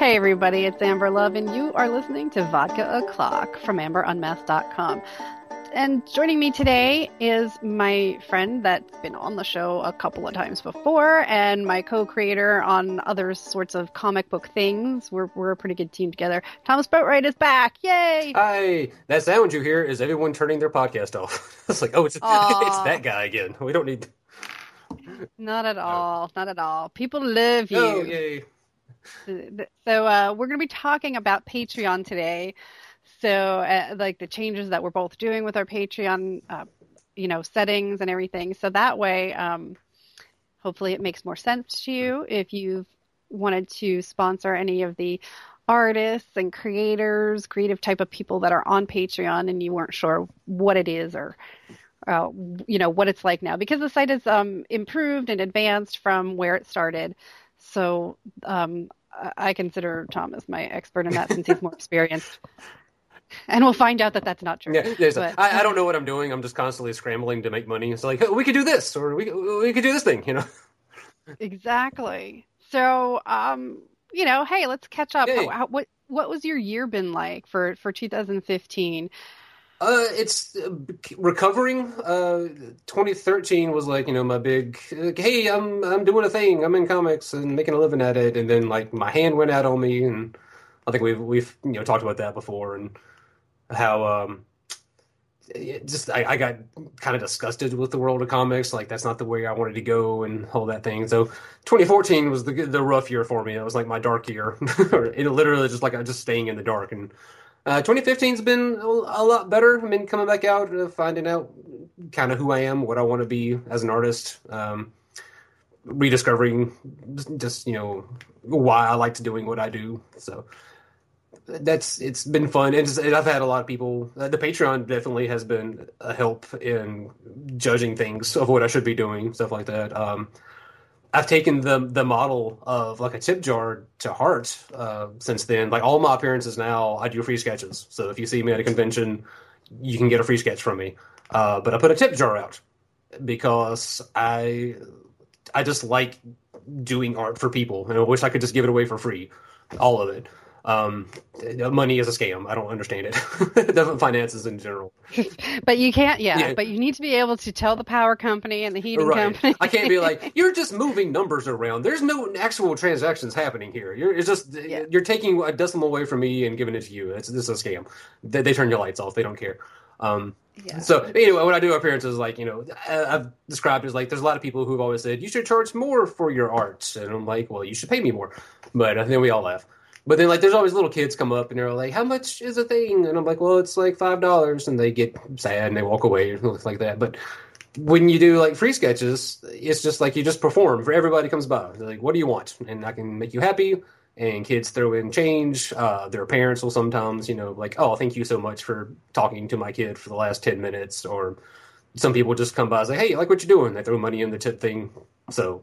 Hey, everybody, it's Amber Love, and you are listening to Vodka O'Clock from AmberUnmasked.com. And joining me today is my friend that's been on the show a couple of times before, and my co creator on other sorts of comic book things. We're, we're a pretty good team together. Thomas Boatwright is back. Yay! Hi. That sound you hear is everyone turning their podcast off. it's like, oh, it's, it's that guy again. We don't need. Not at all. Not at all. People love you. Oh, yay. So uh, we're going to be talking about Patreon today. So uh, like the changes that we're both doing with our Patreon, uh, you know, settings and everything. So that way, um, hopefully, it makes more sense to you if you've wanted to sponsor any of the artists and creators, creative type of people that are on Patreon, and you weren't sure what it is or uh, you know what it's like now because the site has um, improved and advanced from where it started. So um, I consider Thomas my expert in that since he's more experienced. And we'll find out that that's not true. Yeah, but, I, I, don't know what I'm doing. I'm just constantly scrambling to make money. It's like we could do this, or we we could do this thing, you know. Exactly. So, um, you know, hey, let's catch up. How, what what was your year been like for for 2015? Uh, it's uh, recovering. Uh, 2013 was like you know my big like, hey I'm I'm doing a thing. I'm in comics and making a living at it. And then like my hand went out on me. And I think we've we've you know talked about that before and how um just I, I got kind of disgusted with the world of comics. Like that's not the way I wanted to go and all that thing. So 2014 was the the rough year for me. It was like my dark year. It literally just like I just staying in the dark and uh, 2015's been a, lot better. I mean, coming back out, uh, finding out kind of who I am, what I want to be as an artist, um, rediscovering just you know why I like doing what I do. So that's it's been fun, and, and I've had a lot of people. Uh, the Patreon definitely has been a help in judging things of what I should be doing, stuff like that. Um, I've taken the the model of like a tip jar to heart uh, since then. Like all my appearances now, I do free sketches. So if you see me at a convention, you can get a free sketch from me. Uh, but I put a tip jar out because I I just like doing art for people, and I wish I could just give it away for free, all of it. Um, money is a scam. I don't understand it. finances in general. but you can't, yeah, yeah, But you need to be able to tell the power company and the heating right. company. I can't be like, you're just moving numbers around. There's no actual transactions happening here. You're it's just yeah. you're taking a decimal away from me and giving it to you. It's this is a scam. They, they turn your lights off. They don't care. Um, yeah. So anyway, when I do appearances, like you know, I've described as like there's a lot of people who've always said you should charge more for your art, and I'm like, well, you should pay me more. But I think we all laugh. But then like there's always little kids come up and they're like, How much is a thing? And I'm like, Well, it's like five dollars and they get sad and they walk away or something like that. But when you do like free sketches, it's just like you just perform for everybody comes by. They're like, What do you want? And I can make you happy and kids throw in change. Uh, their parents will sometimes, you know, like, Oh, thank you so much for talking to my kid for the last ten minutes or some people just come by and say, Hey, I like what you're doing. They throw money in the tip thing. So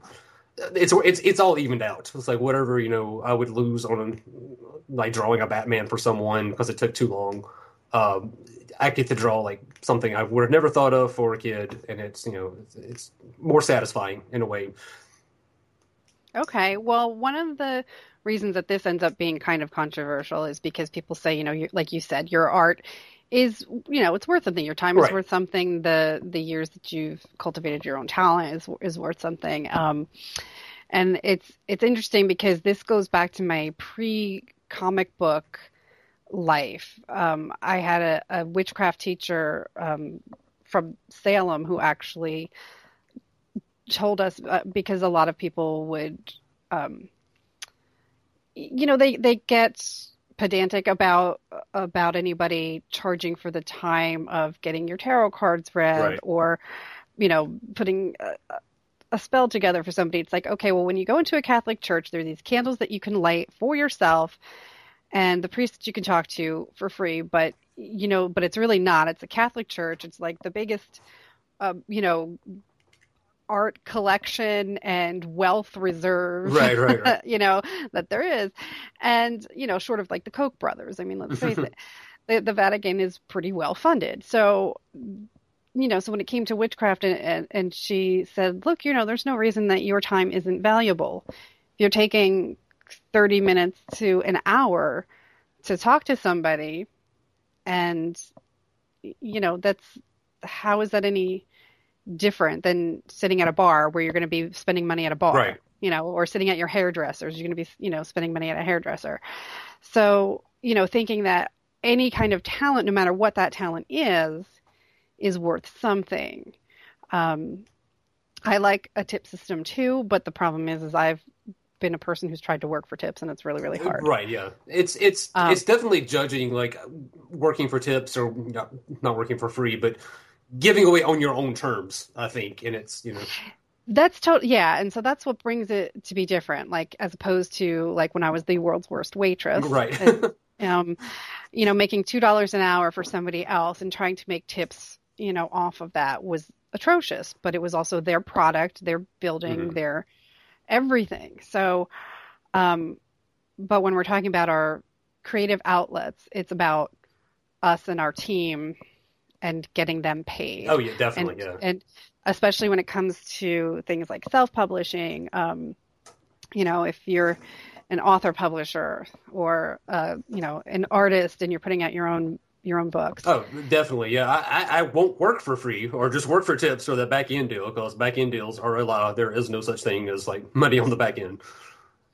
it's it's it's all evened out. It's like whatever you know I would lose on like drawing a Batman for someone because it took too long. Um, I get to draw like something I would have never thought of for a kid, and it's you know it's, it's more satisfying in a way. Okay, well, one of the reasons that this ends up being kind of controversial is because people say, you know, like you said, your art is you know it's worth something. Your time is right. worth something. The the years that you've cultivated your own talent is is worth something. Um and it's it's interesting because this goes back to my pre comic book life. Um i had a, a witchcraft teacher um from salem who actually told us uh, because a lot of people would um you know they they get pedantic about about anybody charging for the time of getting your tarot cards read right. or you know putting a, a, spell together for somebody. It's like okay well when you go into a catholic church there are these candles that you can light for yourself and the priest that you can talk to for free. But you know but it's really not. It's a catholic church. It's like the biggest uh, you know art collection and wealth reserve right, right, right. you know that there is. And you know short of like the koch brothers i mean let's face it the, the, vatican is pretty well funded. So you know so when it came to witchcraft and, and, and she said look you know there's no reason that your time isn't valuable. If you're taking 30 minutes to an hour to talk to somebody and you know that's how is that any different than sitting at a bar where you're going to be spending money at a bar right. you know or sitting at your hairdressers you're going to be you know spending money at a hairdresser. So you know thinking that any kind of talent no matter what that talent is is worth something. Um, i like a tip system too but the problem is is i've been a person who's tried to work for tips and it's really really hard. Right yeah. It's it's um, it's definitely judging like working for tips or not, not working for free but giving away on your own terms i think and it's you know that's totally yeah and so that's what brings it to be different like as opposed to like when i was the world's worst waitress right and, um you know making two dollars an hour for somebody else and trying to make tips you know off of that was atrocious but it was also their product their building mm-hmm. their everything. So, um, but when we're talking about our creative outlets, it's about us and our team and getting them paid. Oh yeah, definitely, and, yeah. And especially when it comes to things like self-publishing, um, you know, if you're an author publisher or uh, you know an artist and you're putting out your own your own books. Oh, definitely. Yeah, I, I won't work for free or just work for tips or that back end deal because back end deals are allowed. There is no such thing as like money on the back end.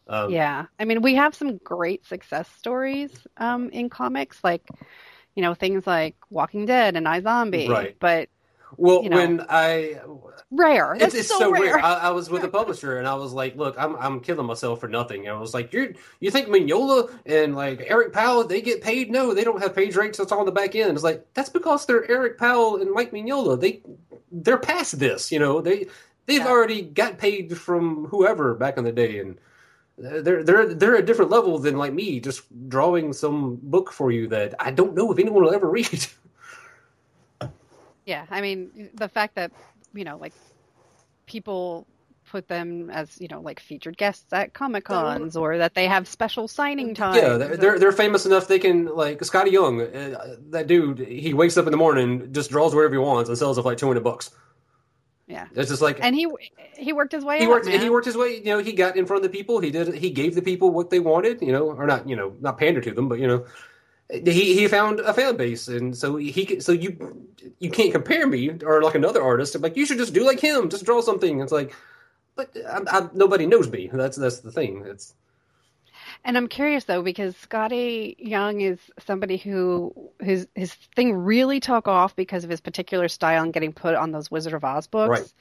Um, yeah, I mean, we have some great success stories um, in comics, like you know things like Walking Dead and iZombie. Right. But well, you know, when I rare, it's, it's so, so, rare. I, I, was with a publisher and I was like, "Look, I'm I'm killing myself for nothing." And I was like, "You you think Mignola and like Eric Powell they get paid? No, they don't have page rates. That's all on the back end." It's like that's because they're Eric Powell and Mike Mignola. They they're past this. You know, they they've yeah. already got paid from whoever back in the day and. They're they're they're a different level than like me just drawing some book for you that I don't know if anyone will ever read. Yeah, I mean the fact that you know like people put them as you know like featured guests at comic cons or that they have special signing time. Yeah, they're, they're, they're famous enough they can like Skottie Young, uh, that dude. He wakes up in the morning, just draws whatever he wants, and sells it for like two hundred bucks. Yeah, it's just like and he he worked his way. He up, worked. Man. He worked his way. You know, he got in front of the people. He did. He gave the people what they wanted. You know, or not. You know, not pander to them, but you know, he he found a fan base, and so he so you you can't compare me or like another artist. I'm like you should just do like him, just draw something. It's like, but I, I, nobody knows me. That's that's the thing. It's and I'm curious though because Skottie Young is somebody who his his thing really took off because of his particular style and getting put on those Wizard of Oz books. Right.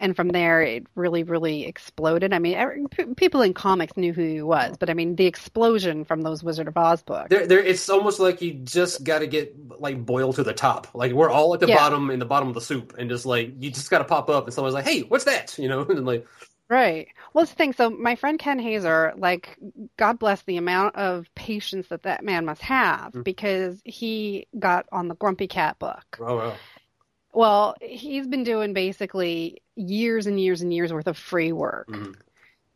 And from there, it really, really exploded. I mean, every, people in comics knew who he was, but I mean, the explosion from those Wizard of Oz books. There, there. It's almost like you just got to get like boiled to the top. Like we're all at the yeah. bottom in the bottom of the soup, and just like you just got to pop up, and someone's like, "Hey, what's that?" You know, and like Right. Well, it's the thing. So my friend Ken Haeser, like, God bless the amount of patience that that man must have mm-hmm. because he got on the Grumpy Cat book. Oh, wow. Well, he's been doing basically years and years and years worth of free work. Mm-hmm.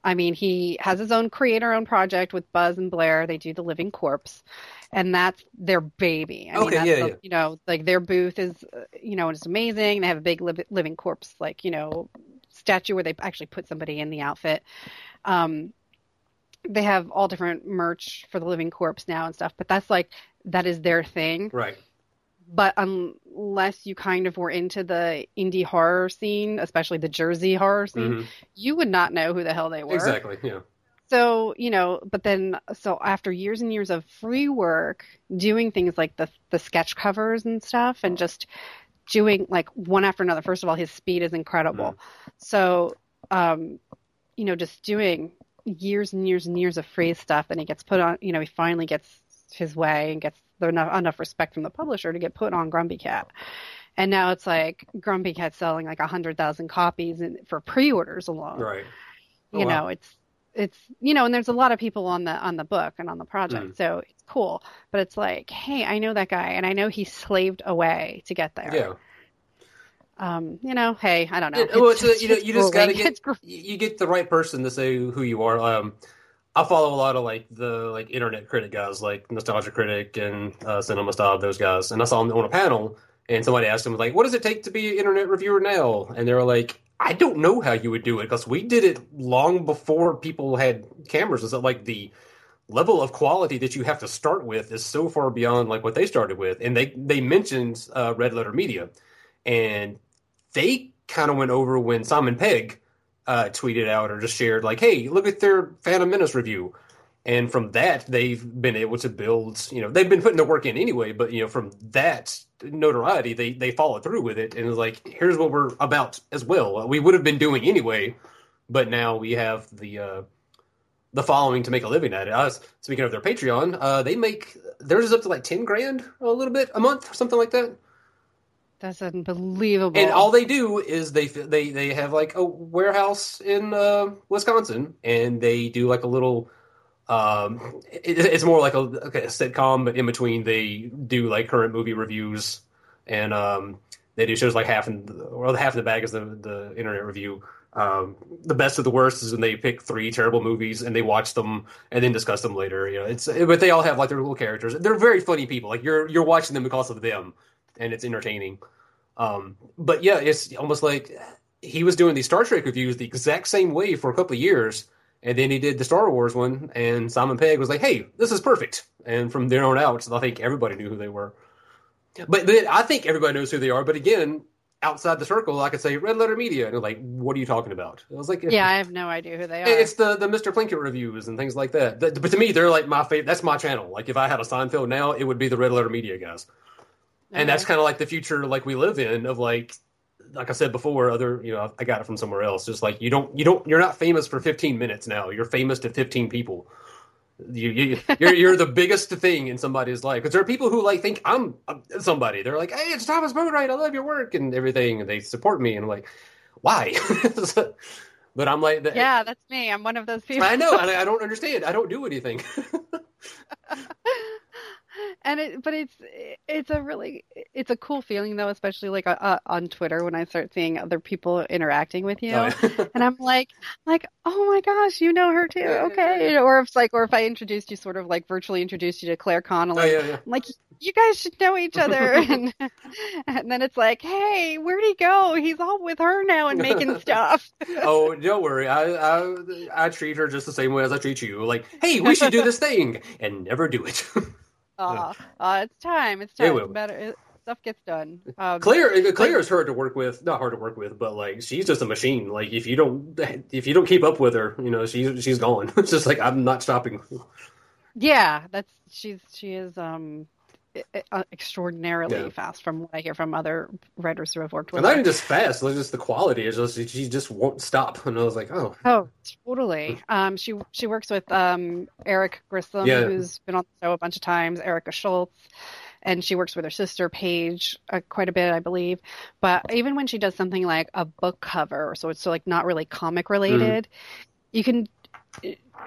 I mean, he has his own creator-owned project with Buzz and Blair. They do the Living Corpse, and that's their baby. I okay, mean, yeah, the, yeah. You know, like their booth is, uh, you know, it's amazing. They have a big li- Living Corpse, like you know, statue where they actually put somebody in the outfit. Um, they have all different merch for the living corpse now and stuff, but that's like that is their thing. Right. But unless you kind of were into the indie horror scene, especially the Jersey horror scene, mm-hmm. you would not know who the hell they were. Exactly. Yeah. So, you know, but then so after years and years of free work, doing things like the the sketch covers and stuff and just doing like one after another. First of all, his speed is incredible. Mm. So, um, you know, just doing years and years and years of free stuff, and he gets put on. You know, he finally gets his way and gets enough, enough respect from the publisher to get put on Grumpy Cat. And now it's like Grumpy Cat selling like a hundred thousand copies in, for pre-orders alone. Right. Oh, you wow. know, it's it's you know, and there's a lot of people on the on the book and on the project, mm. so it's cool. But it's like, hey, I know that guy, and I know he slaved away to get there. Yeah. Um, you know, hey, I don't know. well, it's, it's, you know, you just got to get you get the right person to say who you are. Um, I follow a lot of like the like internet critic guys, like Nostalgia Critic and uh, Cinema Snob, those guys, and I saw them on a panel, And somebody asked him like, "What does it take to be an internet reviewer now?" And they were like, "I don't know how you would do it because we did it long before people had cameras." Is it like the level of quality that you have to start with is so far beyond like what they started with. And they they mentioned uh, Red Letter Media, and they kind of went over when Simon Pegg uh, tweeted out or just shared like, "Hey, look at their Phantom Menace review." And from that, they've been able to build. You know, they've been putting the work in anyway, but you know, from that notoriety, they they followed through with it, and it was like, here's what we're about as well. We would have been doing anyway, but now we have the uh, the following to make a living at it. Uh, speaking of their Patreon, uh, they make theirs is up to like ten grand a little bit a month, or something like that. That's unbelievable. And all they do is they they they have like a warehouse in uh, Wisconsin, and they do like a little. Um, it, it's more like a, a sitcom, but in between they do like current movie reviews, and um, they do shows like half in the, half in the bag is the the internet review. Um, the best of the worst is when they pick three terrible movies and they watch them and then discuss them later. You know, it's but they all have like their little characters. They're very funny people. Like you're you're watching them because of them, and it's entertaining. Um, but yeah, it's almost like he was doing these Star Trek reviews the exact same way for a couple of years, and then he did the Star Wars one, and Simon Pegg was like, "Hey, this is perfect." And from there on out, I think everybody knew who they were. But, but I think everybody knows who they are. But again, outside the circle, I could say Red Letter Media, and they're like, "What are you talking about?" I was like, "Yeah, I have no idea who they are." It's the the Mr. Plinkett reviews and things like that. But to me, they're like my favorite. That's my channel. Like if I had a Seinfeld now, it would be the Red Letter Media guys. Okay. And that's kind of like the future like we live in of like like I said before, other you know I got it from somewhere else. Just like you don't you don't you're not famous for 15 minutes now. You're famous to 15 people. You, you you're you're the biggest thing in somebody's life because there are people who like think I'm somebody. They're like, hey, it's Thomas Boatwright. I love your work and everything, and they support me. And I'm like, why? but I'm like, yeah, that's me. I'm one of those people. I know. I, I don't understand. I don't do anything and it but it's it's a really it's a cool feeling though especially like uh, on twitter when i start seeing other people interacting with you. Oh, yeah. and i'm like like oh my gosh you know her too. Okay. or if like or if i introduced you sort of like virtually introduced you to claire connolly oh, yeah, like you guys should know each other. And, and then it's like hey where'd he go? He's all with her now and making stuff. Oh don't worry. I, I i treat her just the same way as i treat you. Like hey we should do this thing and never do it uh, uh, it's time. It's time. Better it, stuff gets done. Um, Claire, Claire like, is hard to work with. Not hard to work with, but like she's just a machine. Like if you don't, if you don't keep up with her, you know she's she's gone. it's just like I'm not stopping. Yeah, that's she's she is um uh, extraordinarily yeah. fast from what I hear from other writers who have worked with. And not even just fast, it's just the quality. It's just she just won't stop, and I was like, oh, oh, totally. Um, she she works with um Eric Grissom, yeah. who's been on the show a bunch of times. Erica Schultz. And she works with her sister Paige uh, quite a bit, I believe. But even when she does something like a book cover, so it's so like not really comic related, mm. you can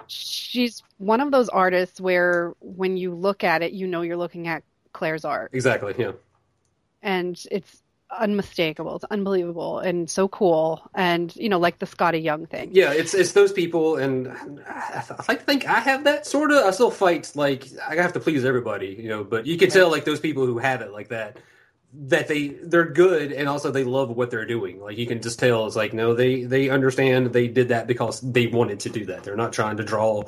she's one of those artists where when you look at it, you know you're looking at Claire's art. Exactly. Yeah. And it's unmistakable. It's unbelievable and so cool. And you know, like the Skottie Young thing. Yeah, it's it's those people, and I, I think I have that sort of. I still fight like I have to please everybody, you know. But you can tell like those people who have it like that that they they're good and also they love what they're doing like you can just tell it's like no they they understand they did that because they wanted to do that they're not trying to draw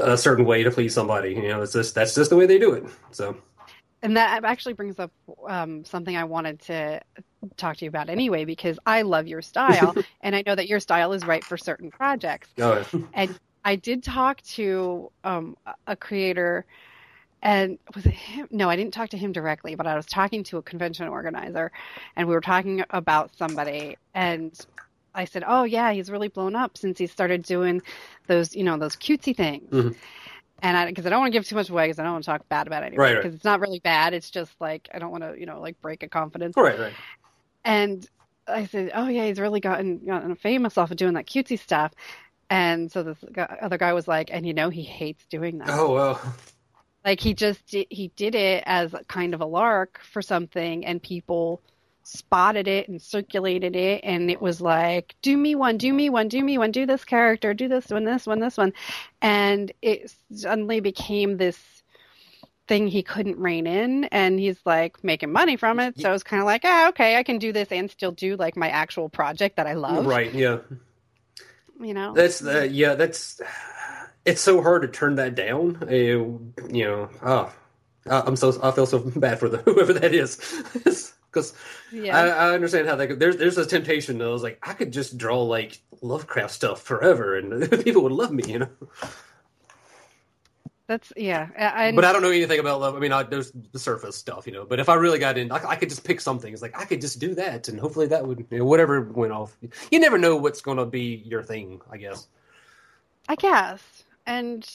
a certain way to please somebody you know it's just that's just the way they do it so and that actually brings up um, something I wanted to talk to you about anyway, because I love your style, and I know that your style is right for certain projects. Oh. and I did talk to um, a creator, and was it him? No, I didn't talk to him directly, but I was talking to a convention organizer, and we were talking about somebody, and I said, "Oh yeah, he's really blown up since he started doing those, you know, those cutesy things." Mm-hmm and I because I don't want to give too much away because I don't want to talk bad about anyone right, because right. it's not really bad. It's just like I don't want to you know like break a confidence. Right, right. And I said, oh yeah, he's really gotten gotten famous off of doing that cutesy stuff. And so this guy, other guy was like, and you know he hates doing that. Oh well. Like he just he did it as kind of a lark for something, and people spotted it and circulated it and it was like do me one do me one do me one do this character do this one this one this one. And it suddenly became this thing he couldn't rein in and he's like making money from it. So it's kind of like ah okay i can do this and still do like my actual project that i love. Right yeah. You know? That's the yeah that's it's so hard to turn that down. Uh, you know oh i'm so i feel so bad for the whoever that is because yeah. I, I, understand how that there's there's a temptation that I was like I could just draw like Lovecraft stuff forever and people would love me you know that's yeah. I, but I don't know anything about love. I mean, I, there's the surface stuff, you know. But if I really got in, I, I, could just pick something. It's like I could just do that, and hopefully that would, you know, whatever went off. You never know what's going to be your thing. I guess. I guess, and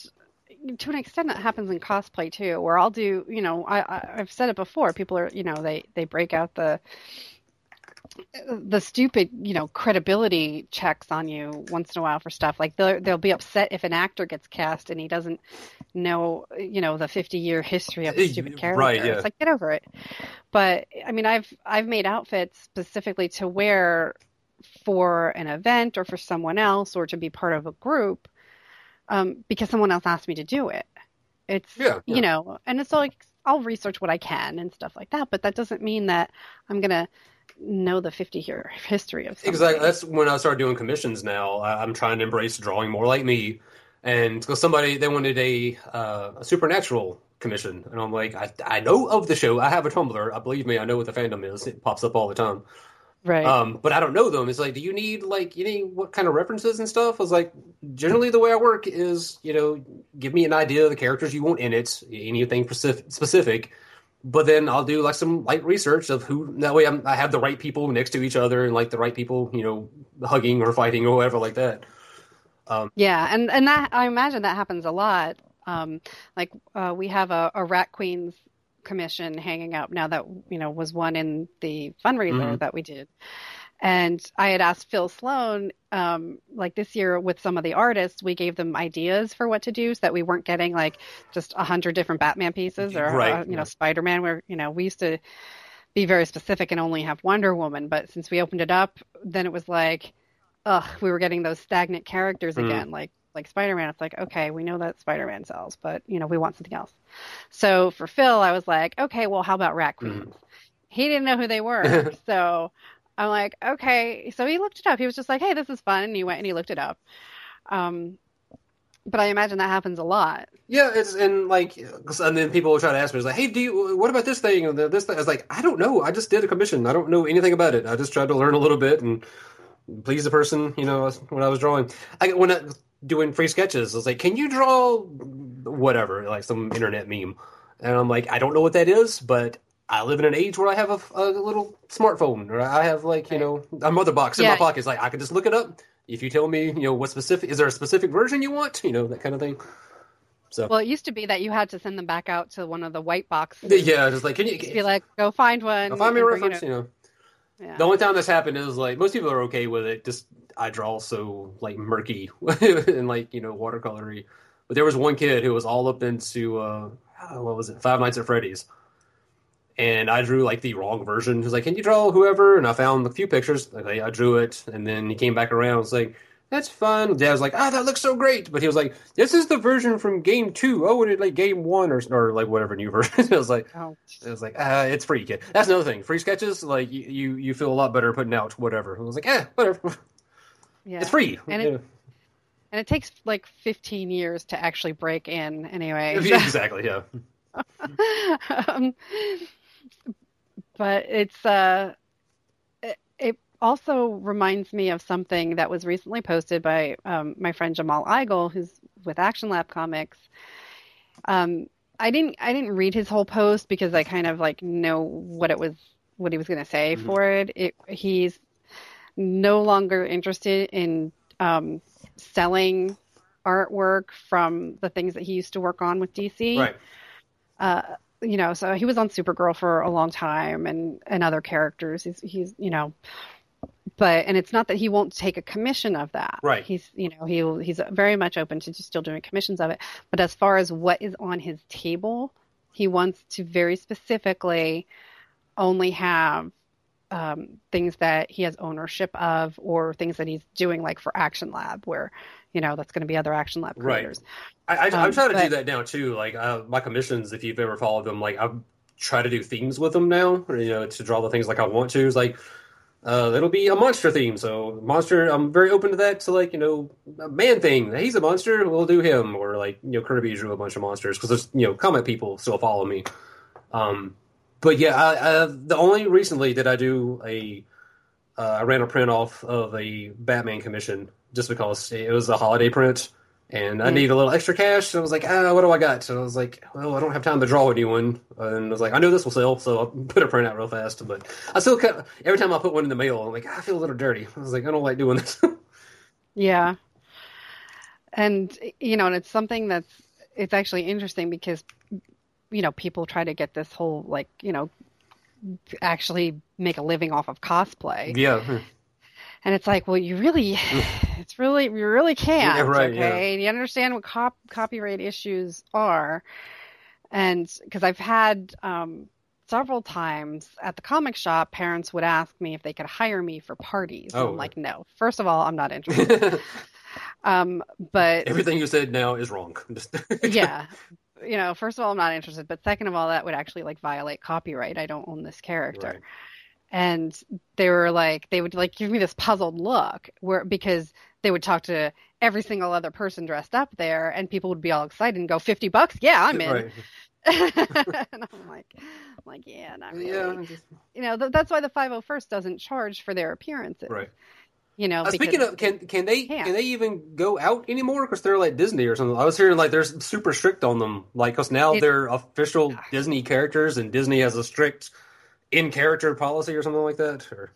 to an extent, that happens in cosplay too, where I'll do, you know, I, I I've said it before. People are, you know, they they break out the the stupid, you know, credibility checks on you once in a while for stuff. Like they'll they'll be upset if an actor gets cast and he doesn't know, you know, the 50 year history of the stupid character. Right, yeah. It's like get over it. But I mean, I've I've made outfits specifically to wear for an event or for someone else or to be part of a group um, because someone else asked me to do it. It's yeah, yeah. you know, and it's like I'll research what I can and stuff like that, but that doesn't mean that I'm gonna know the 50 year history of something. exactly. That's when i started doing commissions now. I'm trying to embrace drawing more like me. And because somebody they wanted a, uh, a supernatural commission. And i'm like I, I know of the show. I have a tumblr. I believe me i know what the fandom is. It pops up all the time right um but i don't know them it's like do you need like any what kind of references and stuff i was like generally the way i work is you know give me an idea of the characters you want in it anything specific but then I'll do like some light research of who. That way, I'm, i have the right people next to each other and like the right people, you know, hugging or fighting or whatever like that. Um, yeah, and and that I imagine that happens a lot. Um, like uh, we have a, a Rat Queens commission hanging up now that you know was one in the fundraiser mm-hmm. that we did and I had asked Phil Sloan, um, like this year with some of the artists, we gave them ideas for what to do so that we weren't getting like just a hundred different Batman pieces or, right. uh, you know, Spider Man, where, you know, we used to be very specific and only have Wonder Woman. But since we opened it up, then it was like, ugh, we were getting those stagnant characters mm. again, like like Spider-Man, it's like, okay, we know that Spider-Man sells, but you know, we want something else. So for Phil, I was like, okay, well, how about Rat Queens? Mm. He didn't know who they were, so I'm like, okay. So he looked it up. He was just like, hey, this is fun. And he went and he looked it up. Um, but I imagine that happens a lot. Yeah, it's and like, and then people will try to ask me, like, "Hey, do you? What about this thing and this thing?" I was like, "I don't know. I just did a commission. I don't know anything about it. I just tried to learn a little bit and please the person, you know, when I was drawing. I when I doing free sketches, I was like, "Can you draw whatever, like some internet meme?" And I'm like, "I don't know what that is, but I live in an age where I have a, a little smartphone, or I have like you know a mother box in my pocket. It's like I can just look it up. If you tell me, you know, what specific is there a specific version you want, you know, that kind of thing. So well, it used to be that you had to send them back out to one of the white boxes. Yeah, just like can you be like, go find one, find me a reference, you know. Yeah. The only time this happened is like most people are okay with it. Just I draw so like murky and like you know watercolory. But there was one kid who was all up into uh, what was it, Five Nights at Freddy's and I drew like the wrong version. He was like, "Can you draw whoever?" And I found a few pictures. Like, I drew it, and then he came back around. I was like, "That's fun." Dad was like, "Ah, that looks so great," but he was like, "This is the version from game two. Oh, and it like game one or or like whatever new version." I was like, "Oh," I was like, "Ah, it's free, kid." That's another thing. Free sketches, like you you, you feel a lot better putting out whatever. I was like, "Eh, whatever." Yeah, it's free. And it, and it takes like 15 years to actually break in anyway. exactly. Yeah. um, but it's uh, it, it, also reminds me of something that was recently posted by um, my friend Jamal Igle, who's with Action Lab Comics. Um, I didn't I didn't read his whole post because I kind of like know what it was what he was going to say mm-hmm. for it. it. He's no longer interested in um, selling artwork from the things that he used to work on with DC. Right. Uh, you know, so he was on Supergirl for a long time and and other characters. He's he's you know, but and it's not that he won't take a commission of that. Right. He's you know he he's very much open to just still doing commissions of it. But as far as what is on his table, he wants to very specifically only have um, things that he has ownership of or things that he's doing like for Action Lab, where you know that's going to be other Action Lab creators. Right I, I, um, I'm trying to but, do that now too. Like uh, my commissions, if you've ever followed them, like I try to do themes with them now, or, you know, to draw the things like I want to. It's like uh, it'll be a monster theme. So monster, I'm very open to that. So like you know, a man thing. He's a monster. We'll do him. Or like you know, Kirby drew a bunch of monsters because there's you know, comic people still follow me. Um, but yeah, I, I, the only recently did I do a uh, I ran a print off of a Batman commission just because it was a holiday print and I mm. need a little extra cash. So I was like, ah, what do I got? So I was like, well, I don't have time to draw a new one. And I was like, I know this will sell, so I'll put a print out real fast. But I still cut, every time I put one in the mail, I'm like, I feel a little dirty. I was like, I don't like doing this. yeah. And, you know, and it's something that's, it's actually interesting because, you know, people try to get this whole, like, you know, actually make a living off of cosplay. Yeah. And it's like, well, you really, it's really, you really can't. Yeah, right, okay. Yeah. You understand what cop, copyright issues are. And because I've had, um, several times at the comic shop, parents would ask me if they could hire me for parties. Oh. I'm like, no. First of all, I'm not interested. um, but everything you said now is wrong. yeah. You know, first of all, I'm not interested. But second of all, that would actually like violate copyright. I don't own this character. Right and they were like they would like give me this puzzled look where because they would talk to every single other person dressed up there and people would be all excited and go 50 bucks yeah i'm in right. and i'm like I'm like yeah not really yeah, just... you know th- that's why the 501st doesn't charge for their appearances right you know uh, speaking of can can they can. can they even go out anymore because they're like disney or something i was hearing like they're super strict on them like because now it, they're official disney characters and disney has a strict in character policy or something like that? Or?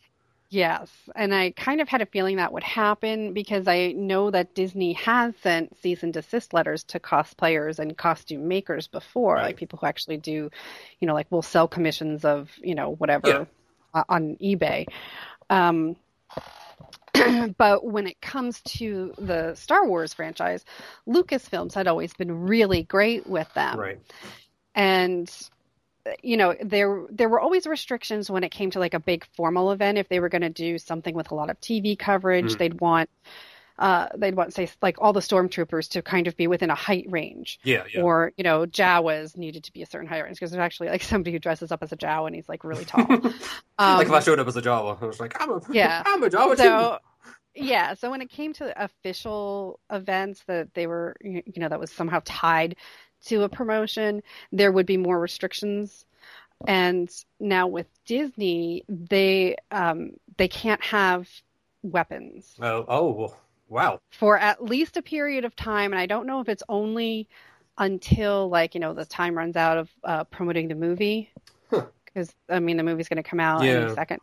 Yes, and I kind of had a feeling that would happen because I know that Disney has sent cease and desist letters to cosplayers and costume makers before, right. like people who actually do, you know, like will sell commissions of, you know, whatever yeah. uh, on eBay. Um, but when it comes to the Star Wars franchise, Lucasfilms had always been really great with them. Right. And you know there there were always restrictions when it came to like a big formal event if they were going to do something with a lot of TV coverage mm. they'd want uh, they'd want say like all the stormtroopers to kind of be within a height range yeah, yeah. or you know Jawas needed to be a certain height range because there's actually like somebody who dresses up as a Jawa and he's like really tall um, like if I showed up as a Jawa I was like I'm a yeah I'm a Jawa so, too yeah so when it came to official events that they were you know that was somehow tied to a promotion, there would be more restrictions. And now with Disney, they um, they can't have weapons. Oh, oh, wow! For at least a period of time, and I don't know if it's only until like you know the time runs out of uh, promoting the movie, because huh. I mean the movie's going to come out yeah. any second.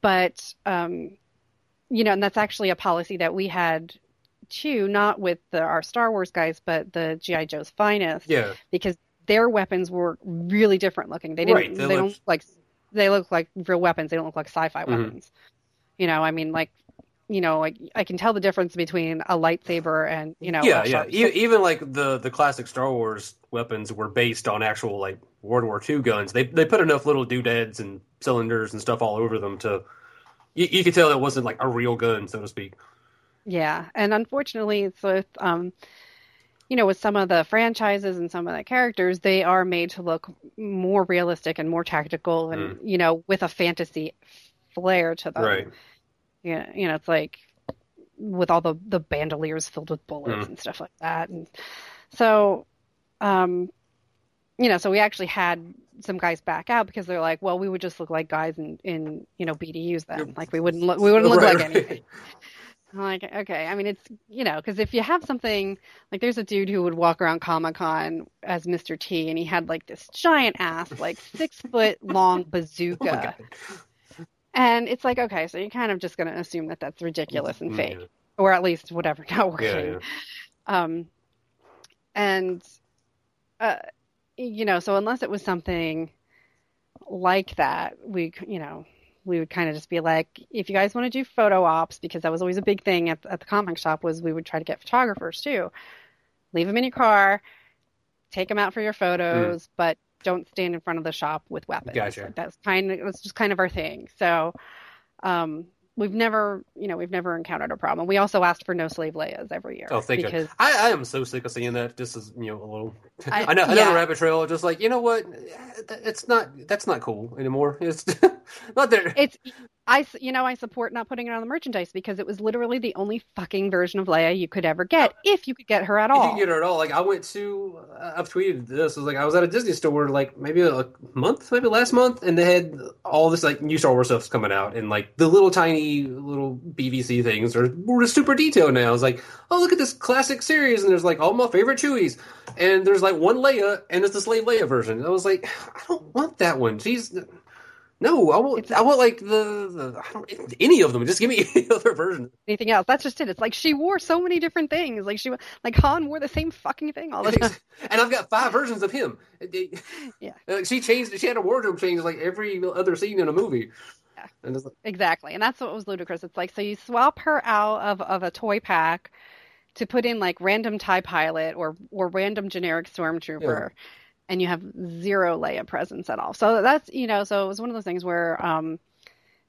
But um, you know, and that's actually a policy that we had too, not with the, our Star Wars guys, but the GI Joe's finest. Yeah. Because their weapons were really different looking. They didn't. Right. They, they don't like. They look like real weapons. They don't look like sci-fi mm-hmm. weapons. You know, I mean, like you know, like I can tell the difference between a lightsaber and you know. Yeah, yeah. even like the the classic Star Wars weapons were based on actual like World War II guns. They they put enough little doodads and cylinders and stuff all over them to you, you could tell it wasn't like a real gun, so to speak. Yeah, and unfortunately, it's with um, you know, with some of the franchises and some of the characters, they are made to look more realistic and more tactical, and mm. you know, with a fantasy flair to them. Right. Yeah, you know, it's like with all the the bandoliers filled with bullets mm. and stuff like that, and so, um, you know, so we actually had some guys back out because they're like, well, we would just look like guys in in you know BDUs then, like we wouldn't look we wouldn't look right, like anything. I'm like, okay. I mean, it's you know, because if you have something like, there's a dude who would walk around Comic Con as Mr. T, and he had like this giant ass, like six foot long bazooka, oh and it's like, okay, so you're kind of just gonna assume that that's ridiculous and fake, yeah. or at least whatever not working. Yeah, yeah. Um, and uh, you know, so unless it was something like that, we, you know, we would kind of just be like, if you guys want to do photo ops, because that was always a big thing at, at the comic shop, was we would try to get photographers too. Leave them in your car, take them out for your photos, mm. but don't stand in front of the shop with weapons. Gotcha. That's kind of that's just kind of our thing. So, um, we've never, you know, we've never encountered a problem. We also asked for no slave Leias every year. Oh, thank because, you. I, I am so sick of seeing that. Just as you know, a little. I, I know yeah. another rabbit trail. Just like you know what, it's not. That's not cool anymore. It's not there. It's I, you know, I support not putting it on the merchandise because it was literally the only fucking version of Leia you could ever get, if you could get her at all. You could get her at all. Like I went to, uh, I've tweeted this. I was like, I was at a Disney store like maybe a month, maybe last month, and they had all this like new Star Wars stuff coming out, and like the little tiny little BVC things are were super detailed now. I was like, oh look at this classic series, and there's like all my favorite Chewies, and there's like one Leia, and it's the Slave Leia version. I was like, I don't want that one. She's no, I want. I want like the, the I don't any of them. Just give me any other version. Anything else? That's just it. It's like she wore so many different things. Like she, like Han wore the same fucking thing all the time. and I've got five versions of him. Yeah. Like she changed. She had a wardrobe change like every other scene in a movie. Yeah. And like, exactly, and that's what was ludicrous. It's like so you swap her out of of a toy pack to put in like random tie pilot or or random generic stormtrooper. Yeah and you have zero Leia presence at all. So that's you know, so it was one of those things where um,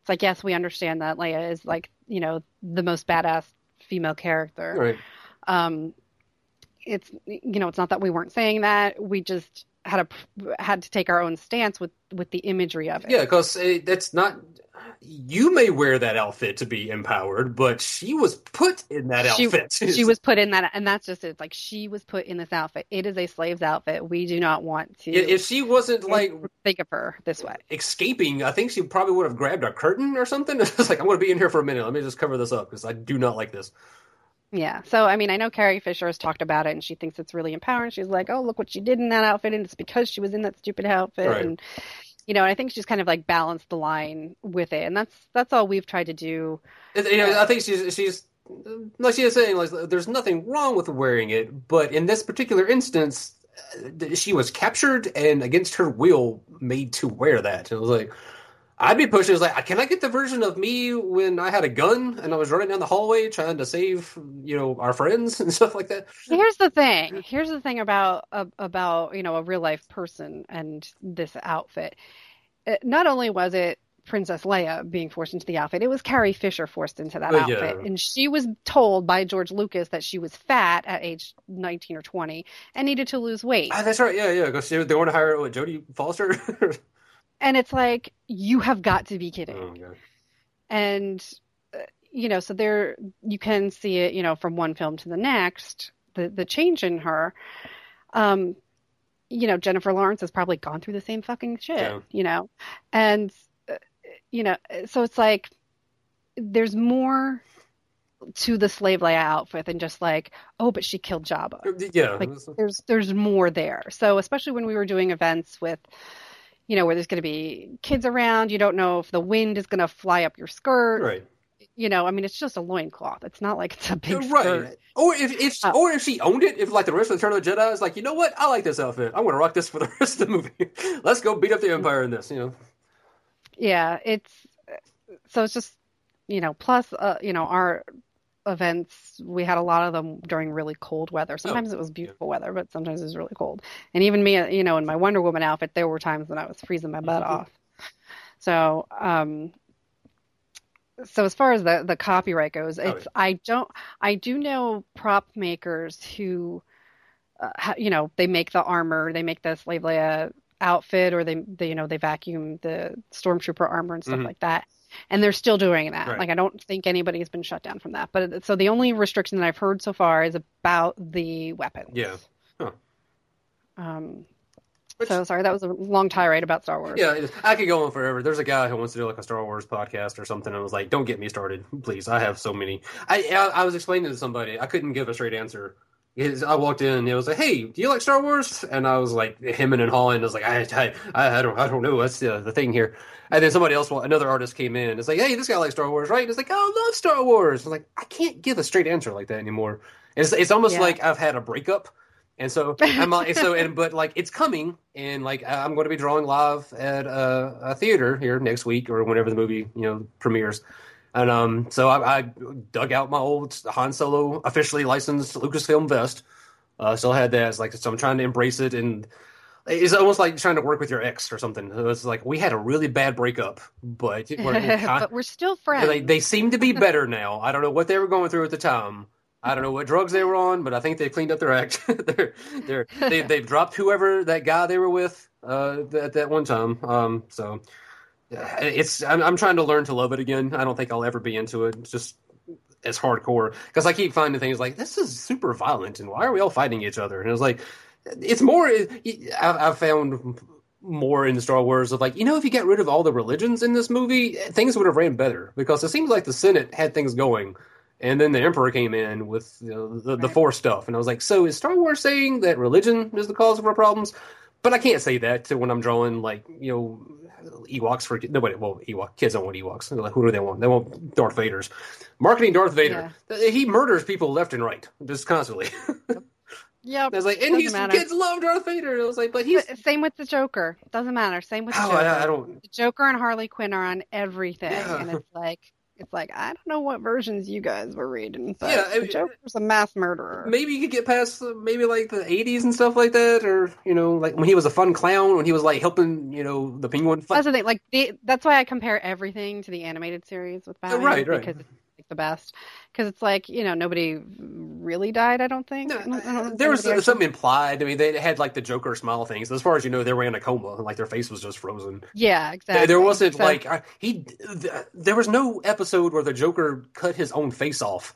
it's like yes, we understand that Leia is like you know the most badass female character. Right. Um, it's you know, it's not that we weren't saying that. We just had a had to take our own stance with with the imagery of it. Yeah, because uh, that's not you may wear that outfit to be empowered, but she was put in that she, outfit. she was put in that, and that's just it. Like she was put in this outfit. It is a slave's outfit. We do not want to. If she wasn't like think of her this way, escaping, I think she probably would have grabbed a curtain or something. It's like I'm going to be in here for a minute. Let me just cover this up because I do not like this. Yeah. So, I mean, I know Carrie Fisher has talked about it and she thinks it's really empowering. She's like, oh, look what she did in that outfit. And it's because she was in that stupid outfit. Right. And, you know, and I think she's kind of like balanced the line with it, and that's that's all we've tried to do. You know, I think she's she's like she was saying, like there's nothing wrong with wearing it, but in this particular instance, uh, she was captured and against her will made to wear that. It was like I'd be pushing. It's like, can I get the version of me when I had a gun and I was running down the hallway trying to save, you know, our friends and stuff like that? Here's the thing. Here's the thing about about you know a real life person and this outfit. Uh, not only was it Princess Leia being forced into the outfit. It was Carrie Fisher forced into that outfit. Yeah. And she was told by George Lucas that she was fat at age 19 or 20 and needed to lose weight. Ah, that's right. Yeah, yeah. Because they want to hire what, Jodie Foster. and it's like you have got to be kidding oh, and uh, you know so there you can see it you know from one film to the next the the change in her um you know jennifer lawrence has probably gone through the same fucking shit yeah. you know and uh, you know so it's like there's more to the slave Leia outfit than just like, oh, but she killed Jabba. Yeah, like there's there's more there. So especially when we were doing events with, you know, where there's going to be kids around. You don't know if the wind is going to fly up your skirt. Right. You know, I mean, it's just a loincloth. It's not like it's a big right. skirt. Or if, if uh, or if she owned it, if like the rest of the Return of the Jedi is like, you know what, I like this outfit. I'm going to rock this for the rest of the movie. Let's go beat up the Empire in this. You know. Yeah, it's so it's just you know, plus uh, you know our events, we had a lot of them during really cold weather. Sometimes oh, it was beautiful yeah. weather, but sometimes it was really cold. And even me, you know, in my Wonder Woman outfit, there were times when I was freezing my butt mm-hmm. off. So, um, so as far as the the copyright goes, oh, it's oh, yeah. I don't I do know prop makers who, uh, you know, they make the armor, they make the Slave Leia outfit, or they, they you know they vacuum the stormtrooper armor and stuff mm-hmm. like that and they're still doing that. Right. Like I don't think anybody's been shut down from that. But so the only restriction that I've heard so far is about the weapons. Yeah. Huh. Um. Which, so sorry, that was a long tirade about Star Wars. Yeah, I could go on forever. There's a guy who wants to do like a Star Wars podcast or something, and I was like, "Don't get me started, please. I have so many." I I, I was explaining to somebody, I couldn't give a straight answer I walked in and it was like, "Hey, do you like Star Wars?" And I was like, him and in Holland I was like, "I, I, I don't, I don't know. That's the, the thing here." And then somebody else, another artist, came in. It's like, "Hey, this guy likes Star Wars, right?" And it's like, "Oh, I love Star Wars." I'm like, I can't give a straight answer like that anymore. It's, it's almost yeah. like I've had a breakup, and so I'm like, so, and but like it's coming, and like I'm going to be drawing live at a, a theater here next week or whenever the movie you know premieres. And um, so I, I, dug out my old Han Solo officially licensed Lucasfilm vest. Uh, still had that. It's like so I'm trying to embrace it, and it's almost like trying to work with your ex or something. It was like we had a really bad breakup, but we're, we're, but we're still friends. They, they seem to be better now. I don't know what they were going through at the time. I don't know what drugs they were on, but I think they cleaned up their act. they're, they're, they, they've dropped whoever that guy they were with uh, at that one time. Um, so it's I'm, I'm trying to learn to love it again. I don't think I'll ever be into it. It's just as hardcore because I keep finding things like this is super violent and why are we all fighting each other? And it was like it's more. I've found more in Star Wars of like you know if you get rid of all the religions in this movie, things would have ran better because it seems like the Senate had things going. And then the Emperor came in with you know, the, the Force stuff, and I was like, "So is Star Wars saying that religion is the cause of our problems?" But I can't say that to when I'm drawing like you know Ewoks for nobody. Well, Ewok kids don't want Ewoks. Like, who do they want? They want Darth Vader's. Marketing Darth Vader. Yeah. He murders people left and right, just constantly. Yeah, it's like, and he's kids love Darth Vader. It was like, but he's same with the Joker. Doesn't matter. Same with the oh, Joker. I, I, don't. The Joker and Harley Quinn are on everything, yeah. and it's like it's like I don't know what versions you guys were reading, but yeah, the Joker's a mass murderer. Maybe you could get past maybe like the '80s and stuff like that, or you know, like when he was a fun clown, when he was like helping, you know, the penguin. Fight. That's the thing. Like the, that's why I compare everything to the animated series with oh, Batman, right? Right. Because the best because it's like you know nobody really died. I don't think no, I don't there was actually... something implied. I mean, they had like the Joker smile things. As far as you know, they were in a coma and like their face was just frozen. Yeah, exactly. There wasn't so... like he. There was no episode where the Joker cut his own face off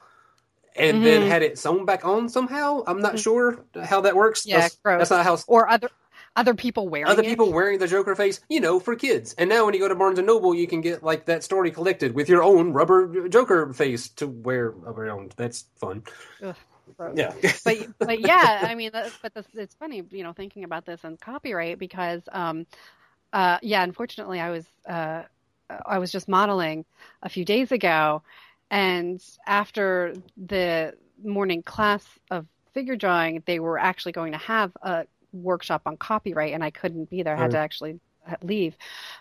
and mm-hmm. then had it sewn back on somehow. I'm not mm-hmm. sure how that works. Yeah, that's, that's not how. Or other other people wearing other it. people wearing the Joker face, you know, for kids. And now when you go to Barnes and Noble, you can get like that story collected with your own rubber Joker face to wear around. That's fun. Ugh, yeah, but but yeah, I mean, but this, it's funny, you know, thinking about this and copyright because, um, uh, yeah, unfortunately, I was uh, I was just modeling a few days ago, and after the morning class of figure drawing, they were actually going to have a workshop on copyright, and I couldn't be there. I had to actually leave,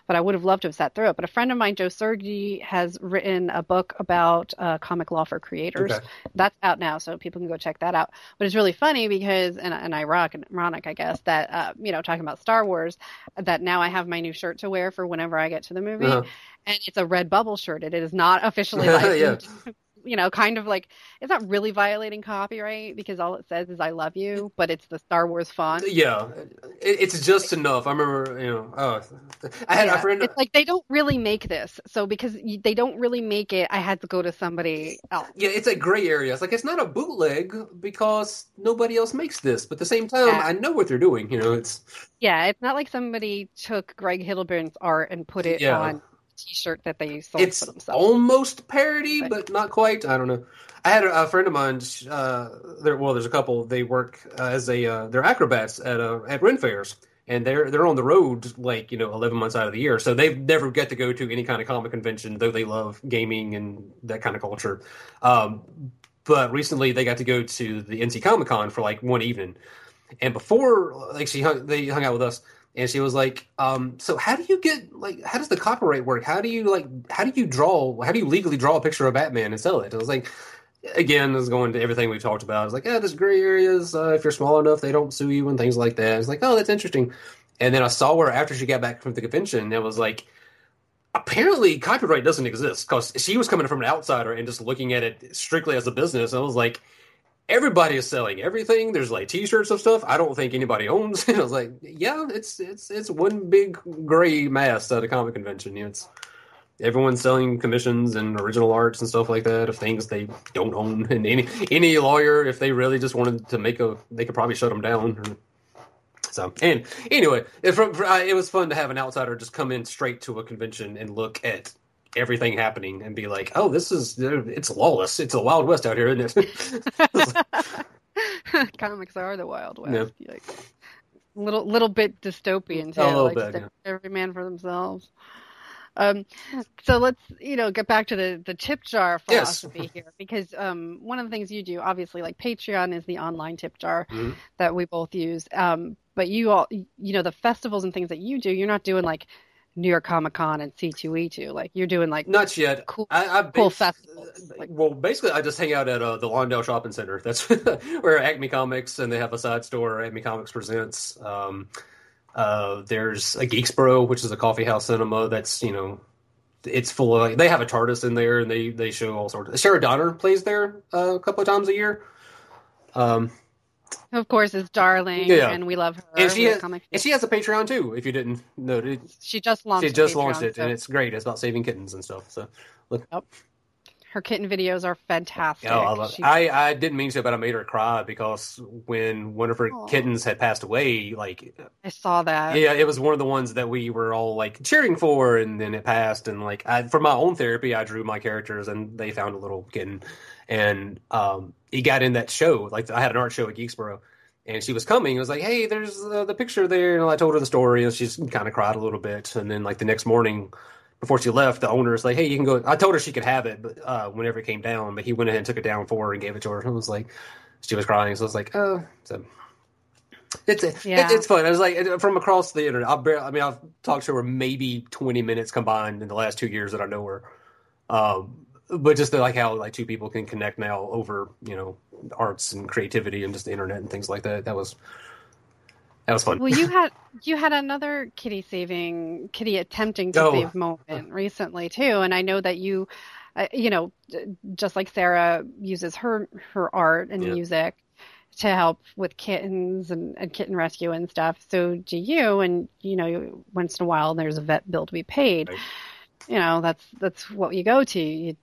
but I would have loved to have sat through it. But a friend of mine, Joe Sergi, has written a book about uh, comic law for creators. Okay. That's out now, so people can go check that out. But it's really funny because, and, and ironic, ironic, I guess, that uh, you know, talking about Star Wars, that now I have my new shirt to wear for whenever I get to the movie, uh-huh. and it's a Redbubble shirt. It is not officially licensed. yeah you know, kind of like it's not really violating copyright because all it says is "I love you," but it's the Star Wars font. Uh, yeah, it's just enough. I remember, you know, oh, I had yeah. a friend. It's like they don't really make this, so because they don't really make it, I had to go to somebody else. Yeah, it's a gray area. It's like it's not a bootleg because nobody else makes this, but at the same time, yeah. I know what they're doing. You know, it's yeah, it's not like somebody took Greg Hildebrandt's art and put it yeah. on T-shirt that they sold it's for themselves. almost parody, but, but not quite. I don't know. I had a, a friend of mine. Uh, there, well, there's a couple. They work uh, as a uh, they're acrobats at uh, at Ren fairs, and they're they're on the road like you know 11 months out of the year. So they never get to go to any kind of comic convention, though they love gaming and that kind of culture. Um, but recently, they got to go to the NC Comic Con for like one evening, and before like she hung, they hung out with us and she was like, um, "So how do you get like how does the copyright work? How do you like how do you draw? How do you legally draw a picture of Batman and sell it?" I was like, again, this is going to everything we've talked about. I was like, "Yeah, there's gray areas. Uh, if you're small enough, they don't sue you and things like that." it's like, "Oh, that's interesting." And then I saw her after she got back from the convention. and It was like, apparently, copyright doesn't exist because she was coming from an outsider and just looking at it strictly as a business. And I was like everybody is selling everything. There's like T-shirts of stuff. I don't think anybody owns. And I was like, yeah, it's it's it's one big gray mass at a comic convention. it's everyone's selling commissions and original arts and stuff like that of things they don't own. And any any lawyer, if they really just wanted to make a, they could probably shut them down. So, and anyway, it, uh, it was fun to have an outsider just come in straight to a convention and look at everything happening and be like, "Oh, this is it's lawless. It's a wild west out here, isn't it?" Comics are the wild west. Yeah. Like, little little bit dystopian too. Like bit, yeah. every man for themselves. Um, so let's you know get back to the the tip jar philosophy yes. here because um, one of the things you do obviously like Patreon is the online tip jar mm-hmm. that we both use. Um, but you all you know the festivals and things that you do, you're not doing like New York Comic Con and C2E2. Like you're doing like not yet. Cool, I, I cool festivals. Like, well, basically, I just hang out at uh, the Lawndale Shopping Center. That's where Acme Comics and they have a side store. Acme Comics presents. Um, Uh, there's a Geeksboro, which is a coffee house cinema that's you know it's full of like, they have a TARDIS in there and they they show all sorts. of Sarah Donner plays there uh, a couple of times a year. Um, of course, is darling, yeah. and we love her. And she has, and she has a Patreon too. If you didn't know, it, she just launched. She just launched it, so. and it's great. It's about saving kittens and stuff. So look. Yep her kitten videos are fantastic. Oh, I, love she... I, I didn't mean to, but I made her cry because when one of her Aww. kittens had passed away, like I saw that. Yeah, it was one of the ones that we were all like cheering for, and then it passed. And like I, for my own therapy, I drew my characters, and they found a little kitten, and um, he got in that show. Like I had an art show at Geeksboro. And she was coming. It was like, "Hey, there's uh, the picture there." And I told her the story, and she's kind of cried a little bit. And then, like the next morning, before she left, the owner was like, "Hey, you can go." I told her she could have it, but uh, whenever it came down, but he went ahead and took it down for her and gave it to her. And I was like, she was crying, so I was like, "Oh." So it's yeah. it, it's fun. I was like from across the internet. I barely, I mean, I've talked to her maybe twenty minutes combined in the last two years that I know her. Um, but just like how like two people can connect now over you know arts and creativity and just the internet and things like that. That was that was fun. Well, you had you had another kitty saving, kitty attempting to oh. save moment recently too, and I know that you, uh, you know, just like Sarah uses her her art and yeah. music to help with kittens and, and, kitten rescue and stuff. So do you, and you know, once in a while there's a vet bill to be paid. Right. You know, that's that's what you go to. You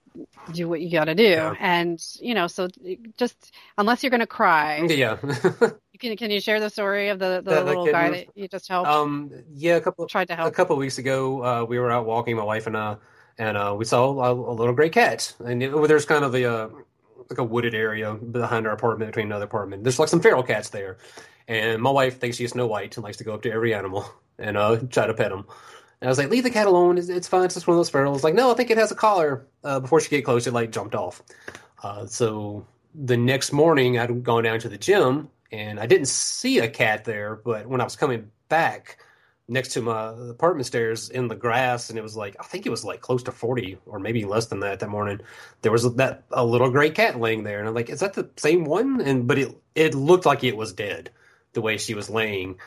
do what you got to do, yeah. and you know, so just unless you're going to cry, yeah. Can Can you share the story of the, the, the little guy that you just helped? Um, yeah, a couple tried to help. A couple weeks ago, uh, we were out walking, my wife and I, and uh, we saw a, a, little gray cat. And it, there's kind of a uh, like a wooded area behind our apartment between another apartment. There's like some feral cats there, and my wife thinks she's Snow White and likes to go up to every animal and uh, try to pet them. And I was like, leave the cat alone. It's, it's fine. It's just one of those ferals. Like, no, I think it has a collar. Uh, before she get close, it like jumped off. Uh, so the next morning, I'd gone down to the gym and I didn't see a cat there, but when I was coming back next to my apartment stairs in the grass, and it was like I think it was like close to forty or maybe less than that that morning. There was that a little gray cat laying there, and I'm like, is that the same one? And but it it looked like it was dead the way she was laying.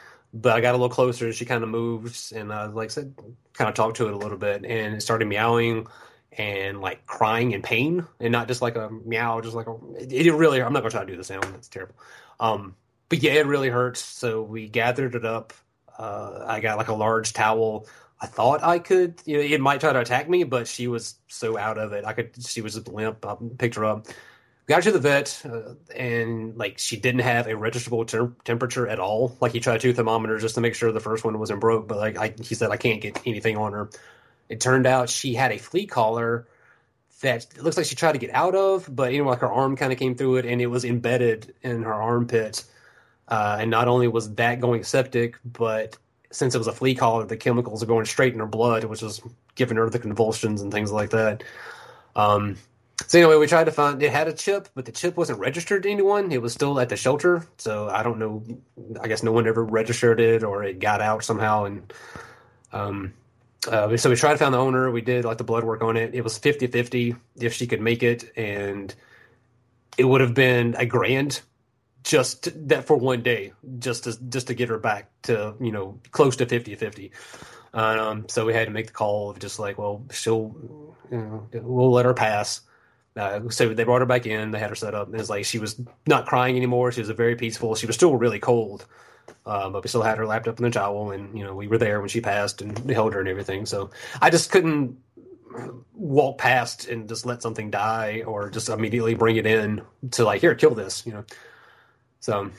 But I got a little closer, and she kind of moved, and I like I said, kind of talked to it a little bit, and it started meowing and like crying in pain, and not just like a meow, just like a. It, it really. I'm not gonna try to do the sound. It's terrible. Um, but yeah, it really hurts. So we gathered it up. Uh, I got like a large towel. I thought I could, you know, it might try to attack me, but she was so out of it. I could, she was just limp. I picked her up, got her to the vet, uh, and like she didn't have a registrable ter- temperature at all. Like he tried two thermometers just to make sure the first one wasn't broke, but like I, he said, I can't get anything on her. It turned out she had a flea collar that looks like she tried to get out of, but you know, like her arm kind of came through it and it was embedded in her armpit. Uh, and not only was that going septic, but since it was a flea collar, the chemicals are going straight in her blood, which is giving her the convulsions and things like that. Um, so anyway, we tried to find it had a chip, but the chip wasn't registered to anyone. It was still at the shelter, so I don't know. I guess no one ever registered it, or it got out somehow. And um, uh, so we tried to find the owner. We did like the blood work on it. It was 50-50 if she could make it, and it would have been a grand just that for one day, just to just to get her back to you know close to 50-50. Um, so we had to make the call of just like, well, she'll, you know, we'll let her pass. Uh, so they brought her back in. They had her set up. And it's like she was not crying anymore. She was very peaceful. She was still really cold, uh, but we still had her lapped up in the towel. And you know, we were there when she passed and held her and everything. So I just couldn't walk past and just let something die or just immediately bring it in to like here, kill this. You know. So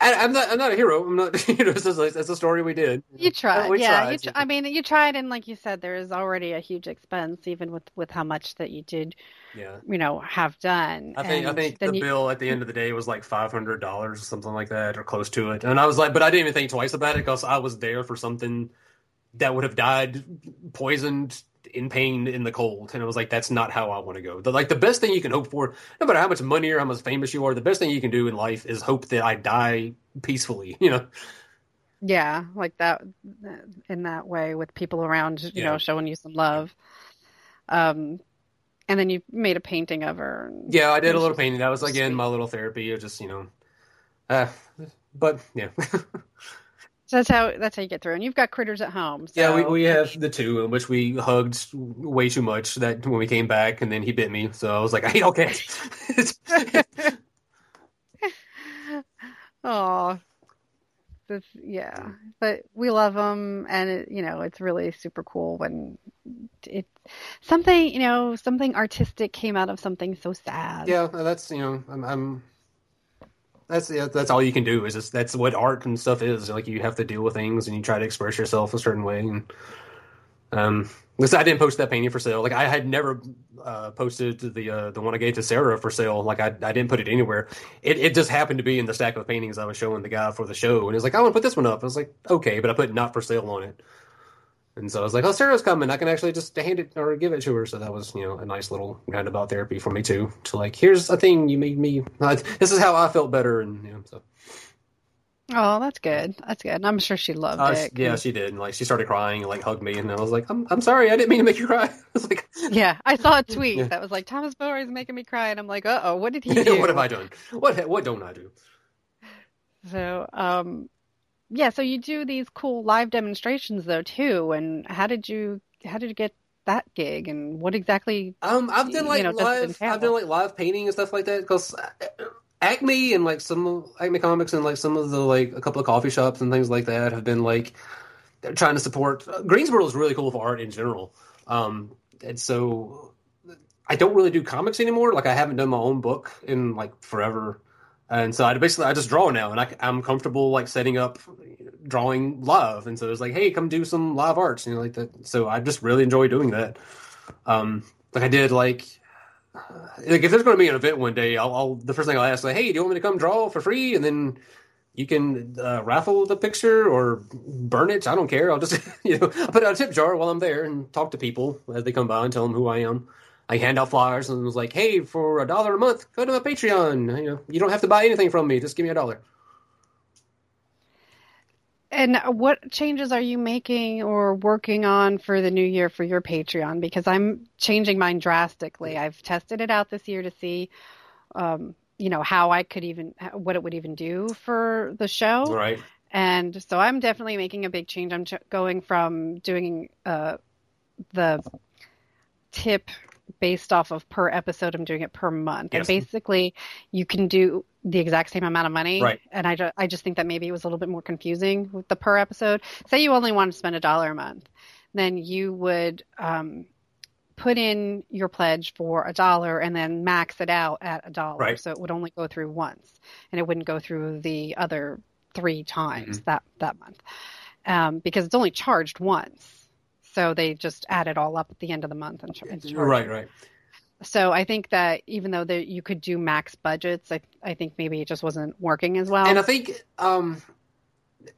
I, am not. I'm not a hero. I'm not. You know, it's, just, it's a story we did. You tried. We yeah. Tried. Tr- I mean, you tried, and like you said, there is already a huge expense, even with with how much that you did. Yeah. You know, have done. I think. I think the you, bill at the end of the day was like five hundred dollars or something like that, or close to it. And I was like, but I didn't even think twice about it because I was there for something that would have died poisoned in pain in the cold. And I was like, that's not how I want to go. The, like the best thing you can hope for, no matter how much money or how much famous you are, the best thing you can do in life is hope that I die peacefully, you know? Yeah, like that in that way with people around, you yeah. know, showing you some love. Um, and then you made a painting of her. Yeah, I did a little painting. That was again my little therapy of just, you know, uh, but yeah. So that's how that's how you get through. And you've got critters at home. So. Yeah, we we have the two in which we hugged way too much that when we came back, and then he bit me. So I was like, I hate all cats. Oh, yeah, but we love them, and it, you know it's really super cool when it something you know something artistic came out of something so sad. Yeah, that's you know I'm, I'm that's that's all you can do is just that's what art and stuff is. Like you have to deal with things and you try to express yourself a certain way. And um, listen, I didn't post that painting for sale. Like I had never uh, posted the uh, the one I gave to Sarah for sale. Like I, I didn't put it anywhere. It it just happened to be in the stack of paintings I was showing the guy for the show, and he's like, I want to put this one up. I was like, okay, but I put not for sale on it. And so I was like, oh, Sarah's coming. I can actually just hand it or give it to her. So that was, you know, a nice little roundabout therapy for me too. To like, here's a thing you made me. Uh, this is how I felt better, and you know, so. Oh, that's good. That's good. I'm sure she loved uh, it. Yeah, she did. And, like she started crying and like hugged me, and I was like, "I'm I'm sorry, I didn't mean to make you cry." I was like, "Yeah, I saw a tweet yeah. that was like Thomas Bower is making me cry," and I'm like, "Uh oh, what did he do? what have I done? What what don't I do?" So, um, yeah, so you do these cool live demonstrations though too, and how did you how did you get that gig, and what exactly? Um, I've done like you know, live, I've done like live painting and stuff like that because Acme and like some Acme Comics and like some of the like a couple of coffee shops and things like that have been like trying to support. Uh, Greensboro is really cool for art in general, um, and so I don't really do comics anymore. Like I haven't done my own book in like forever, and so I basically I just draw now, and I, am comfortable like setting up drawing live, and so it's like, hey, come do some live arts, you know, like that. So I just really enjoy doing that. Um, like I did like like if there's going to be an event one day, I'll, I'll, the first thing I'll ask like, hey, do you want me to come draw for free, and then you can uh, raffle the picture or burn it. I don't care. I'll just you know I'll put out a tip jar while I'm there and talk to people as they come by and tell them who I am. I hand out flyers and was like, hey, for a dollar a month, go to my Patreon. You know, you don't have to buy anything from me. Just give me a dollar. And what changes are you making or working on for the new year for your Patreon? Because I'm changing mine drastically. I've tested it out this year to see, um, you know, how I could even, what it would even do for the show. Right. And so I'm definitely making a big change. I'm ch- going from doing uh, the tip based off of per episode. I'm doing it per month. Yes. And basically, you can do the exact same amount of money. Right. And I, ju- I just think that maybe it was a little bit more confusing with the per episode. Say you only want to spend a dollar a month, then you would um, put in your pledge for a dollar and then max it out at a dollar. Right. So it would only go through once, and it wouldn't go through the other three times mm-hmm. that that month um, because it's only charged once. So they just add it all up at the end of the month and, and right, right. So I think that even though that you could do max budgets, I I think maybe it just wasn't working as well. And I think, um,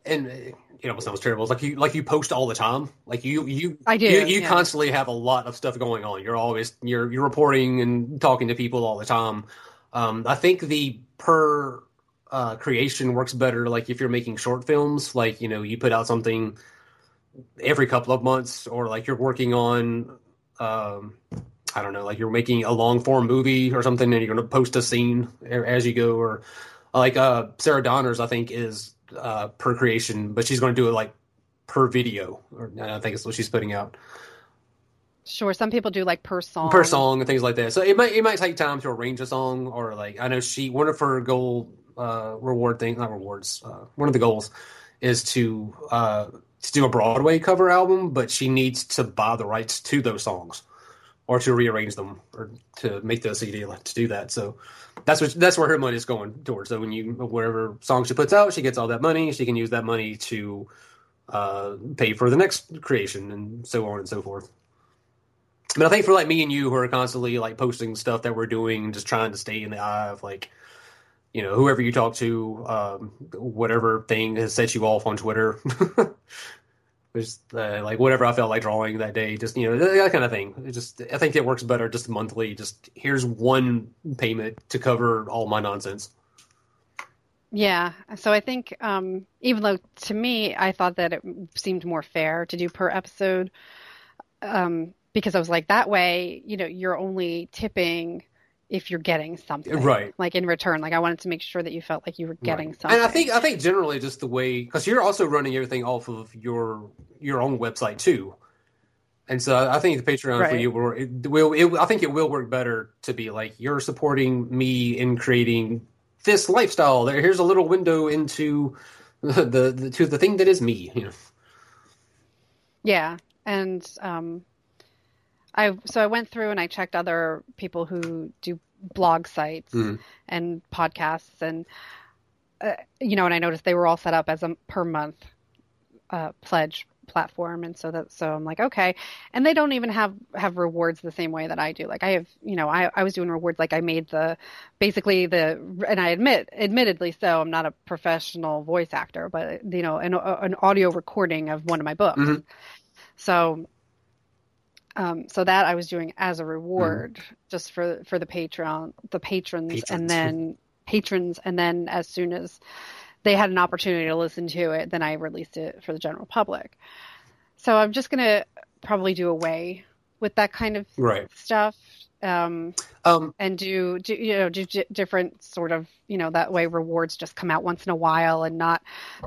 and you know, it sounds terrible. It's like you like you post all the time. Like you you I do. You, you yeah. constantly have a lot of stuff going on. You're always you're you're reporting and talking to people all the time. Um, I think the per uh, creation works better. Like if you're making short films, like you know, you put out something every couple of months, or like you're working on, um, I don't know, like you're making a long form movie or something, and you're going to post a scene as you go, or like uh, Sarah Donner's, I think is uh, per creation, but she's going to do it like per video, or I think it's what she's putting out. Sure, some people do like per song, per song, and things like that. So it might it might take time to arrange a song, or like I know she one of her goal uh, reward things, not rewards. Uh, one of the goals is to uh, to do a Broadway cover album, but she needs to buy the rights to those songs or to rearrange them or to make the CD to do that. So that's what that's where her money is going towards. So when you whatever song she puts out, she gets all that money. She can use that money to uh, pay for the next creation and so on and so forth. But I think for like me and you who are constantly like posting stuff that we're doing, just trying to stay in the eye of like you know whoever you talk to, um, whatever thing has set you off on Twitter. just uh, like whatever I felt like drawing that day, just you know that kind of thing. It just I think it works better just monthly. Just here's one payment to cover all my nonsense. Yeah, so I think um, even though to me I thought that it seemed more fair to do per episode, um, because I was like that way, you know, you're only tipping if you're getting something right. like in return. Like i wanted to make sure that you felt like you were getting right. something and i think i think generally just the way because you're also running everything off of your your own website too. And so i think the patreon right. for you will it will it, i think it will work better to be like you're supporting me in creating this lifestyle. There here's a little window into the, the, the to the thing that is me you know? Yeah. And um I so I went through and I checked other people who do blog sites mm. and podcasts and uh, you know and I noticed they were all set up as a per month uh, pledge platform. And so that so I'm like okay. And they don't even have have rewards the same way that I do. Like I have you know I, I was doing rewards. Like I made the basically the and I admit admittedly so I'm not a professional voice actor but you know an, an audio recording of one of my books. Mm-hmm. so um, so that I was doing as a reward, mm. just for for the Patreon, the patrons, patrons, and then patrons, and then as soon as they had an opportunity to listen to it, then I released it for the general public. So I'm just gonna probably do away with that kind of right. stuff um, um, and do, do you know do different sort of you know that way rewards just come out once in a while and not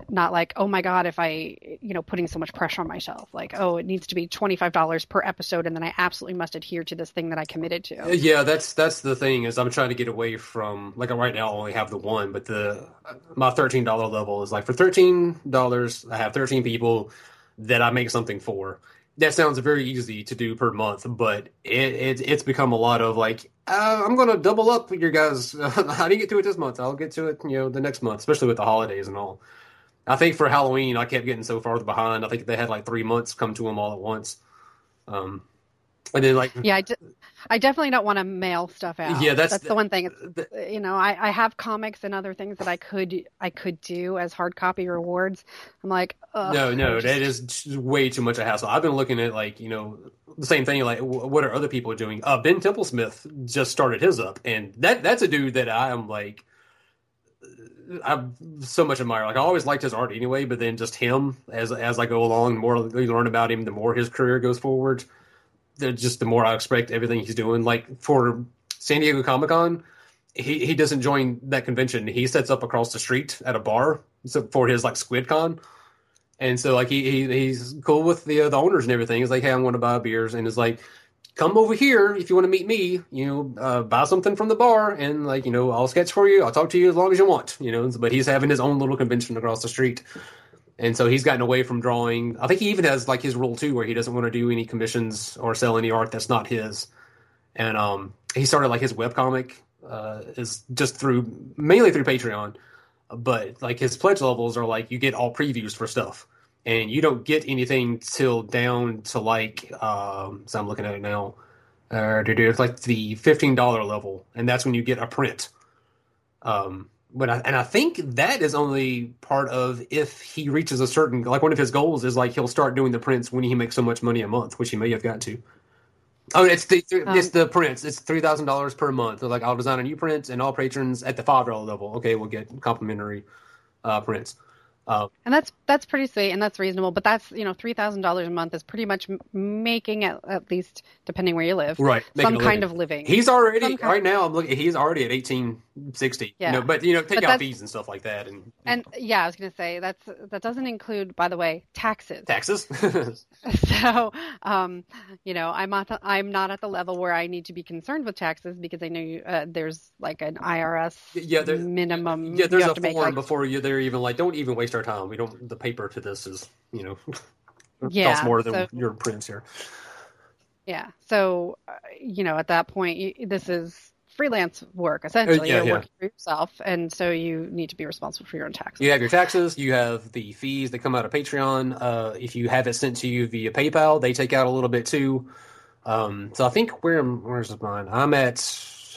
not like oh my god if I you know putting so much pressure on myself like oh it needs to be twenty five dollars per episode and then I absolutely must adhere to this thing that I committed to. Uh, yeah, that's that's the thing is I'm trying to get away from like right now I only have the one, but the my thirteen dollar level is like for thirteen dollars I have thirteen people that I make something for that sounds very easy to do per month, but it, it it's become a lot of like uh, I'm going to double up your guys. How do you get to it this month. I'll get to it, you know, the next month, especially with the holidays and all. I think for Halloween, I kept getting so far behind. I think they had like three months come to them all at once. Um, and then like yeah, I, de- I definitely don't want to mail stuff out. Yeah, that's that's the, the one thing. It's, the, you know, I, I have comics and other things that I could I could do as hard copy rewards. I'm like, no, no, that is way too much a hassle. I've been looking at like you know the same thing. Like, what are other people doing? Uh, Ben Templesmith just started his up, and that that's a dude that I am like. I so much admire. Like I always liked his art anyway, but then just him as as I go along, the more you learn about him, the more his career goes forward just the more I expect everything he's doing. Like for San Diego Comic Con, he, he doesn't join that convention. He sets up across the street at a bar for his like Squid Con. And so like he, he he's cool with the uh, the owners and everything. He's like, hey, I'm going to buy beers, and it's like, come over here if you want to meet me. You know, uh, buy something from the bar, and like you know, I'll sketch for you. I'll talk to you as long as you want. You know, but he's having his own little convention across the street and so he's gotten away from drawing. I think he even has like his rule too, where he doesn't want to do any commissions or sell any art that's not his. And um, he started like his webcomic uh, is just through mainly through Patreon, but like his pledge levels are like you get all previews for stuff, and you don't get anything till down to like um, so I'm looking at it now. Uh, it's like the fifteen dollar level, and that's when you get a print. Um, but I, and I think that is only part of if he reaches a certain like one of his goals is like he'll start doing the prints when he makes so much money a month, which he may have got to. Oh, it's the um, it's the prints. It's three thousand dollars per month. So like I'll design a new print, and all patrons at the five dollar level, okay, will get complimentary uh, prints. Um, and that's that's pretty sweet and that's reasonable, but that's you know three thousand dollars a month is pretty much making at, at least depending where you live, right? Some kind of living. He's already right now. I'm looking. He's already at eighteen sixty. Yeah, you know, but you know, take but out fees and stuff like that, and and yeah, I was gonna say that's that doesn't include, by the way, taxes. Taxes. so, um, you know, I'm not the, I'm not at the level where I need to be concerned with taxes because I know you, uh, there's like an IRS yeah there, minimum. Yeah, there's a form like, before you. They're even like, don't even waste our time. We don't. The paper to this is, you know, yeah, costs more than so, your prints here. Yeah. So, uh, you know, at that point, this is freelance work essentially. Uh, yeah, You're yeah. working for yourself, and so you need to be responsible for your own taxes. You have your taxes. You have the fees that come out of Patreon. Uh, if you have it sent to you via PayPal, they take out a little bit too. Um, so I think where where's mine? I'm at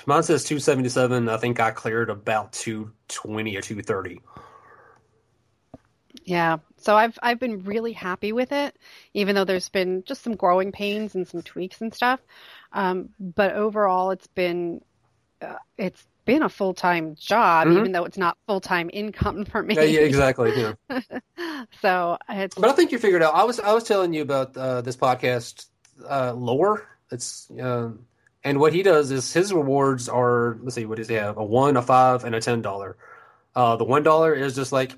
mine says 277. I think I cleared about 220 or 230. Yeah. So I've I've been really happy with it, even though there's been just some growing pains and some tweaks and stuff. Um, but overall, it's been uh, it's been a full time job, mm-hmm. even though it's not full time income for me. Yeah, yeah exactly. Yeah. so it's. But I think you figured out. I was I was telling you about uh, this podcast uh, lore. It's uh, And what he does is his rewards are let's see, what does he have? A one, a five, and a ten dollar. Uh, the one dollar is just like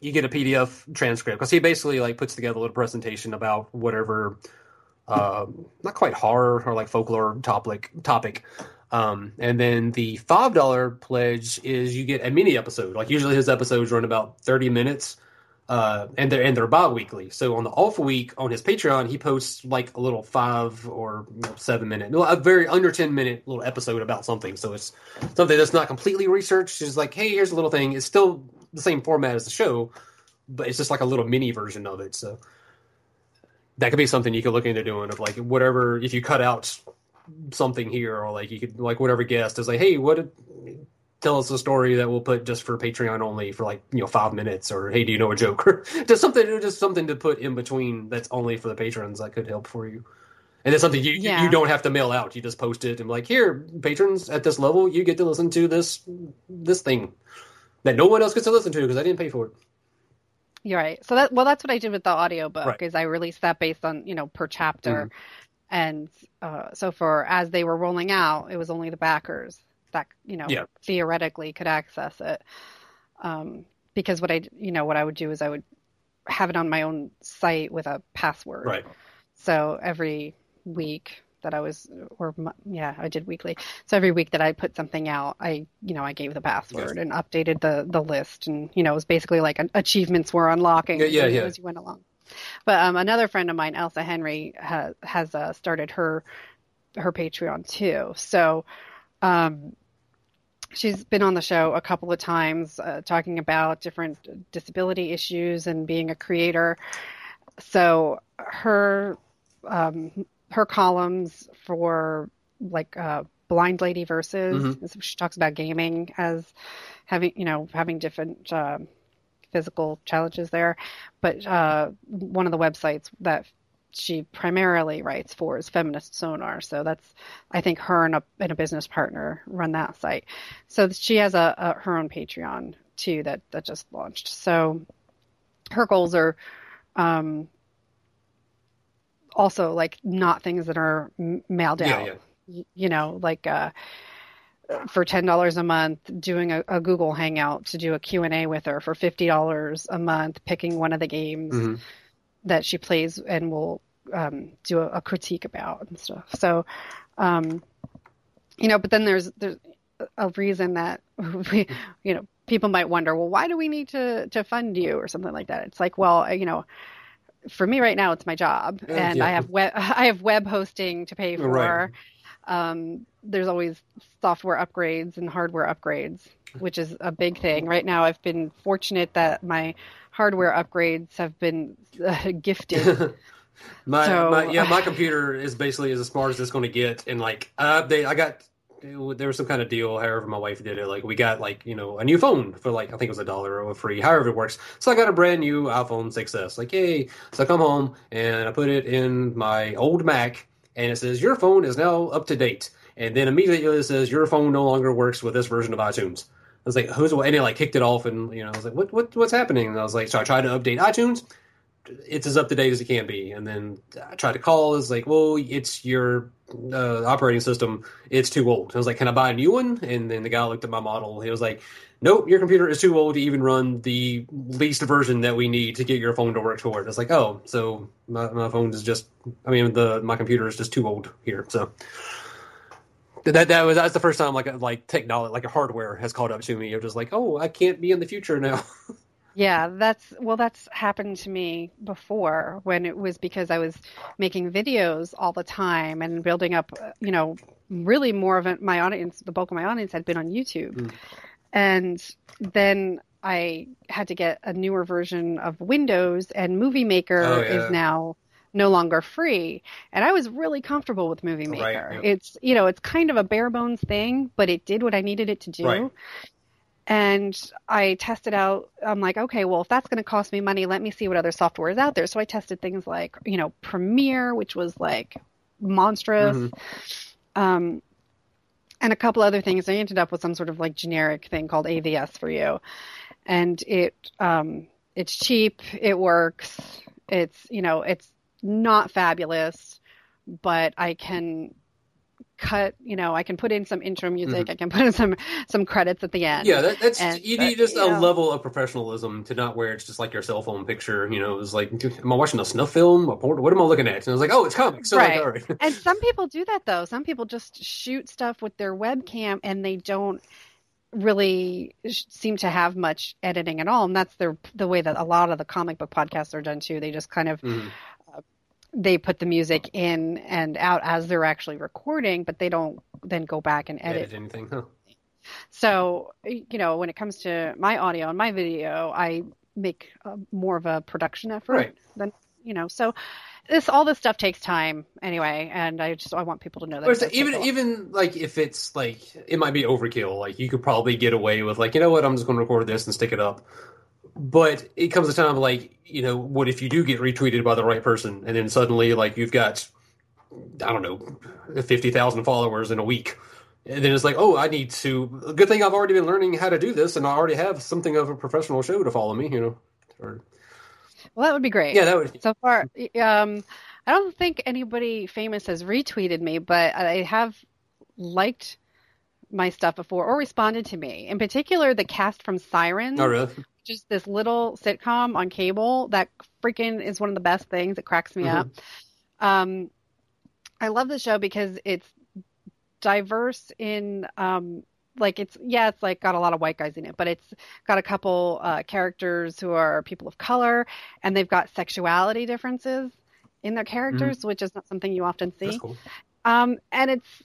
you get a PDF transcript because he basically like puts together a little presentation about whatever, uh, not quite horror or like folklore topic topic. Um, and then the five dollar pledge is you get a mini episode. Like usually his episodes run about thirty minutes uh, and they're and they're bi-weekly. So on the off week on his Patreon, he posts like a little five or you know, seven minute, a very under ten minute little episode about something. So it's something that's not completely researched. It's like, hey, here's a little thing. It's still the same format as the show, but it's just like a little mini version of it. So that could be something you could look into doing of like whatever if you cut out something here or like you could like whatever guest is like, hey, what tell us a story that we'll put just for Patreon only for like you know five minutes, or hey, do you know a joke, or just something, just something to put in between that's only for the patrons that could help for you. And it's something you yeah. you don't have to mail out. You just post it and like, here, patrons at this level, you get to listen to this this thing that no one else gets to listen to because I didn't pay for it. You're right. So that well, that's what I did with the audiobook right. is I released that based on you know per chapter, mm-hmm. And uh, so for as they were rolling out, it was only the backers that you know yeah. theoretically could access it. Um, because what I you know what I would do is I would have it on my own site with a password. Right. So every week that I was, or yeah, I did weekly. So every week that I put something out, I, you know, I gave the password yes. and updated the the list, and you know, it was basically like achievements were unlocking yeah, yeah, yeah. as you went along. But um, another friend of mine, Elsa Henry, ha- has uh, started her her Patreon too. So um, she's been on the show a couple of times uh, talking about different disability issues and being a creator. So her um, her columns for like uh, blind lady versus mm-hmm. she talks about gaming as having you know having different uh, physical challenges there, but uh, one of the websites that she primarily writes for is Feminist Sonar. So that's, I think, her and a, and a business partner run that site. So she has a, a, her own Patreon too that that just launched. So her goals are um, also like not things that are mailed yeah, out. Yeah. You know, like uh, for ten dollars a month, doing a, a, Google Hangout to do a Q and A with her for fifty dollars a month, picking one of the games. Mm-hmm that she plays and we'll um, do a, a, critique about and stuff. So, um, you know, but then there's there's a reason that we, you know, people might wonder, well, why do we need to to fund you or something like that? It's like, well, you know, for me right now, it's my job, and yeah. I have web I have web hosting to pay for. Right. Um, there's always software upgrades and hardware upgrades, which is a big thing. Right now, I've been fortunate that my hardware upgrades have been uh, gifted. my, so, my, yeah, my computer is basically as smart as it's going to get, and like I update, I got there was some kind of deal. However, my wife did it. Like we got like you know a new phone for like I think it was a dollar or free. However it works. So I got a brand new iPhone 6s. Like yay! So I come home and I put it in my old Mac, and it says your phone is now up to date. And then immediately it says your phone no longer works with this version of iTunes. I was like, who's and it like kicked it off, and you know, I was like, what what what's happening? And I was like, so I tried to update iTunes. It's as up to date as it can be, and then I tried to call. It's like, well, it's your uh, operating system. It's too old. I was like, can I buy a new one? And then the guy looked at my model. He was like, nope, your computer is too old to even run the least version that we need to get your phone to work toward. It's like, oh, so my, my phone is just, I mean, the my computer is just too old here. So that that was that's the first time like like technology like a hardware has caught up to me. You're just like, oh, I can't be in the future now. yeah, that's well, that's happened to me before when it was because I was making videos all the time and building up, you know, really more of my audience. The bulk of my audience had been on YouTube, mm. and then I had to get a newer version of Windows, and Movie Maker oh, yeah. is now no longer free. And I was really comfortable with Movie Maker. Right, yeah. It's you know, it's kind of a bare bones thing, but it did what I needed it to do. Right. And I tested out, I'm like, okay, well, if that's going to cost me money, let me see what other software is out there. So I tested things like, you know, Premiere, which was like monstrous. Mm-hmm. Um, and a couple other things. I ended up with some sort of like generic thing called AVS4YOU. And it, um, it's cheap. It works. It's, you know, it's not fabulous, but I can cut you know i can put in some intro music mm-hmm. i can put in some some credits at the end yeah that, that's and, you need just a know. level of professionalism to not where it's just like your cell phone picture you know it's like am i watching a snuff film a porn what am i looking at and i was like oh it's comics so right. Like, right. and some people do that though some people just shoot stuff with their webcam and they don't really seem to have much editing at all and that's their the way that a lot of the comic book podcasts are done too they just kind of mm-hmm they put the music in and out as they're actually recording, but they don't then go back and edit, edit anything. Huh. So, you know, when it comes to my audio and my video, I make a, more of a production effort right. than, you know, so this all this stuff takes time anyway, and I just I want people to know that. even even like if it's like it might be overkill, like you could probably get away with like you know what I'm just going to record this and stick it up but it comes a time like you know what if you do get retweeted by the right person and then suddenly like you've got i don't know 50,000 followers in a week and then it's like oh i need to good thing i've already been learning how to do this and i already have something of a professional show to follow me you know or, well that would be great yeah that would so far um i don't think anybody famous has retweeted me but i have liked my stuff before or responded to me. In particular, the cast from Sirens. Oh, really? Just this little sitcom on cable that freaking is one of the best things. It cracks me mm-hmm. up. Um, I love the show because it's diverse in um, like it's yeah it's like got a lot of white guys in it but it's got a couple uh, characters who are people of color and they've got sexuality differences in their characters mm-hmm. which is not something you often see cool. um, and it's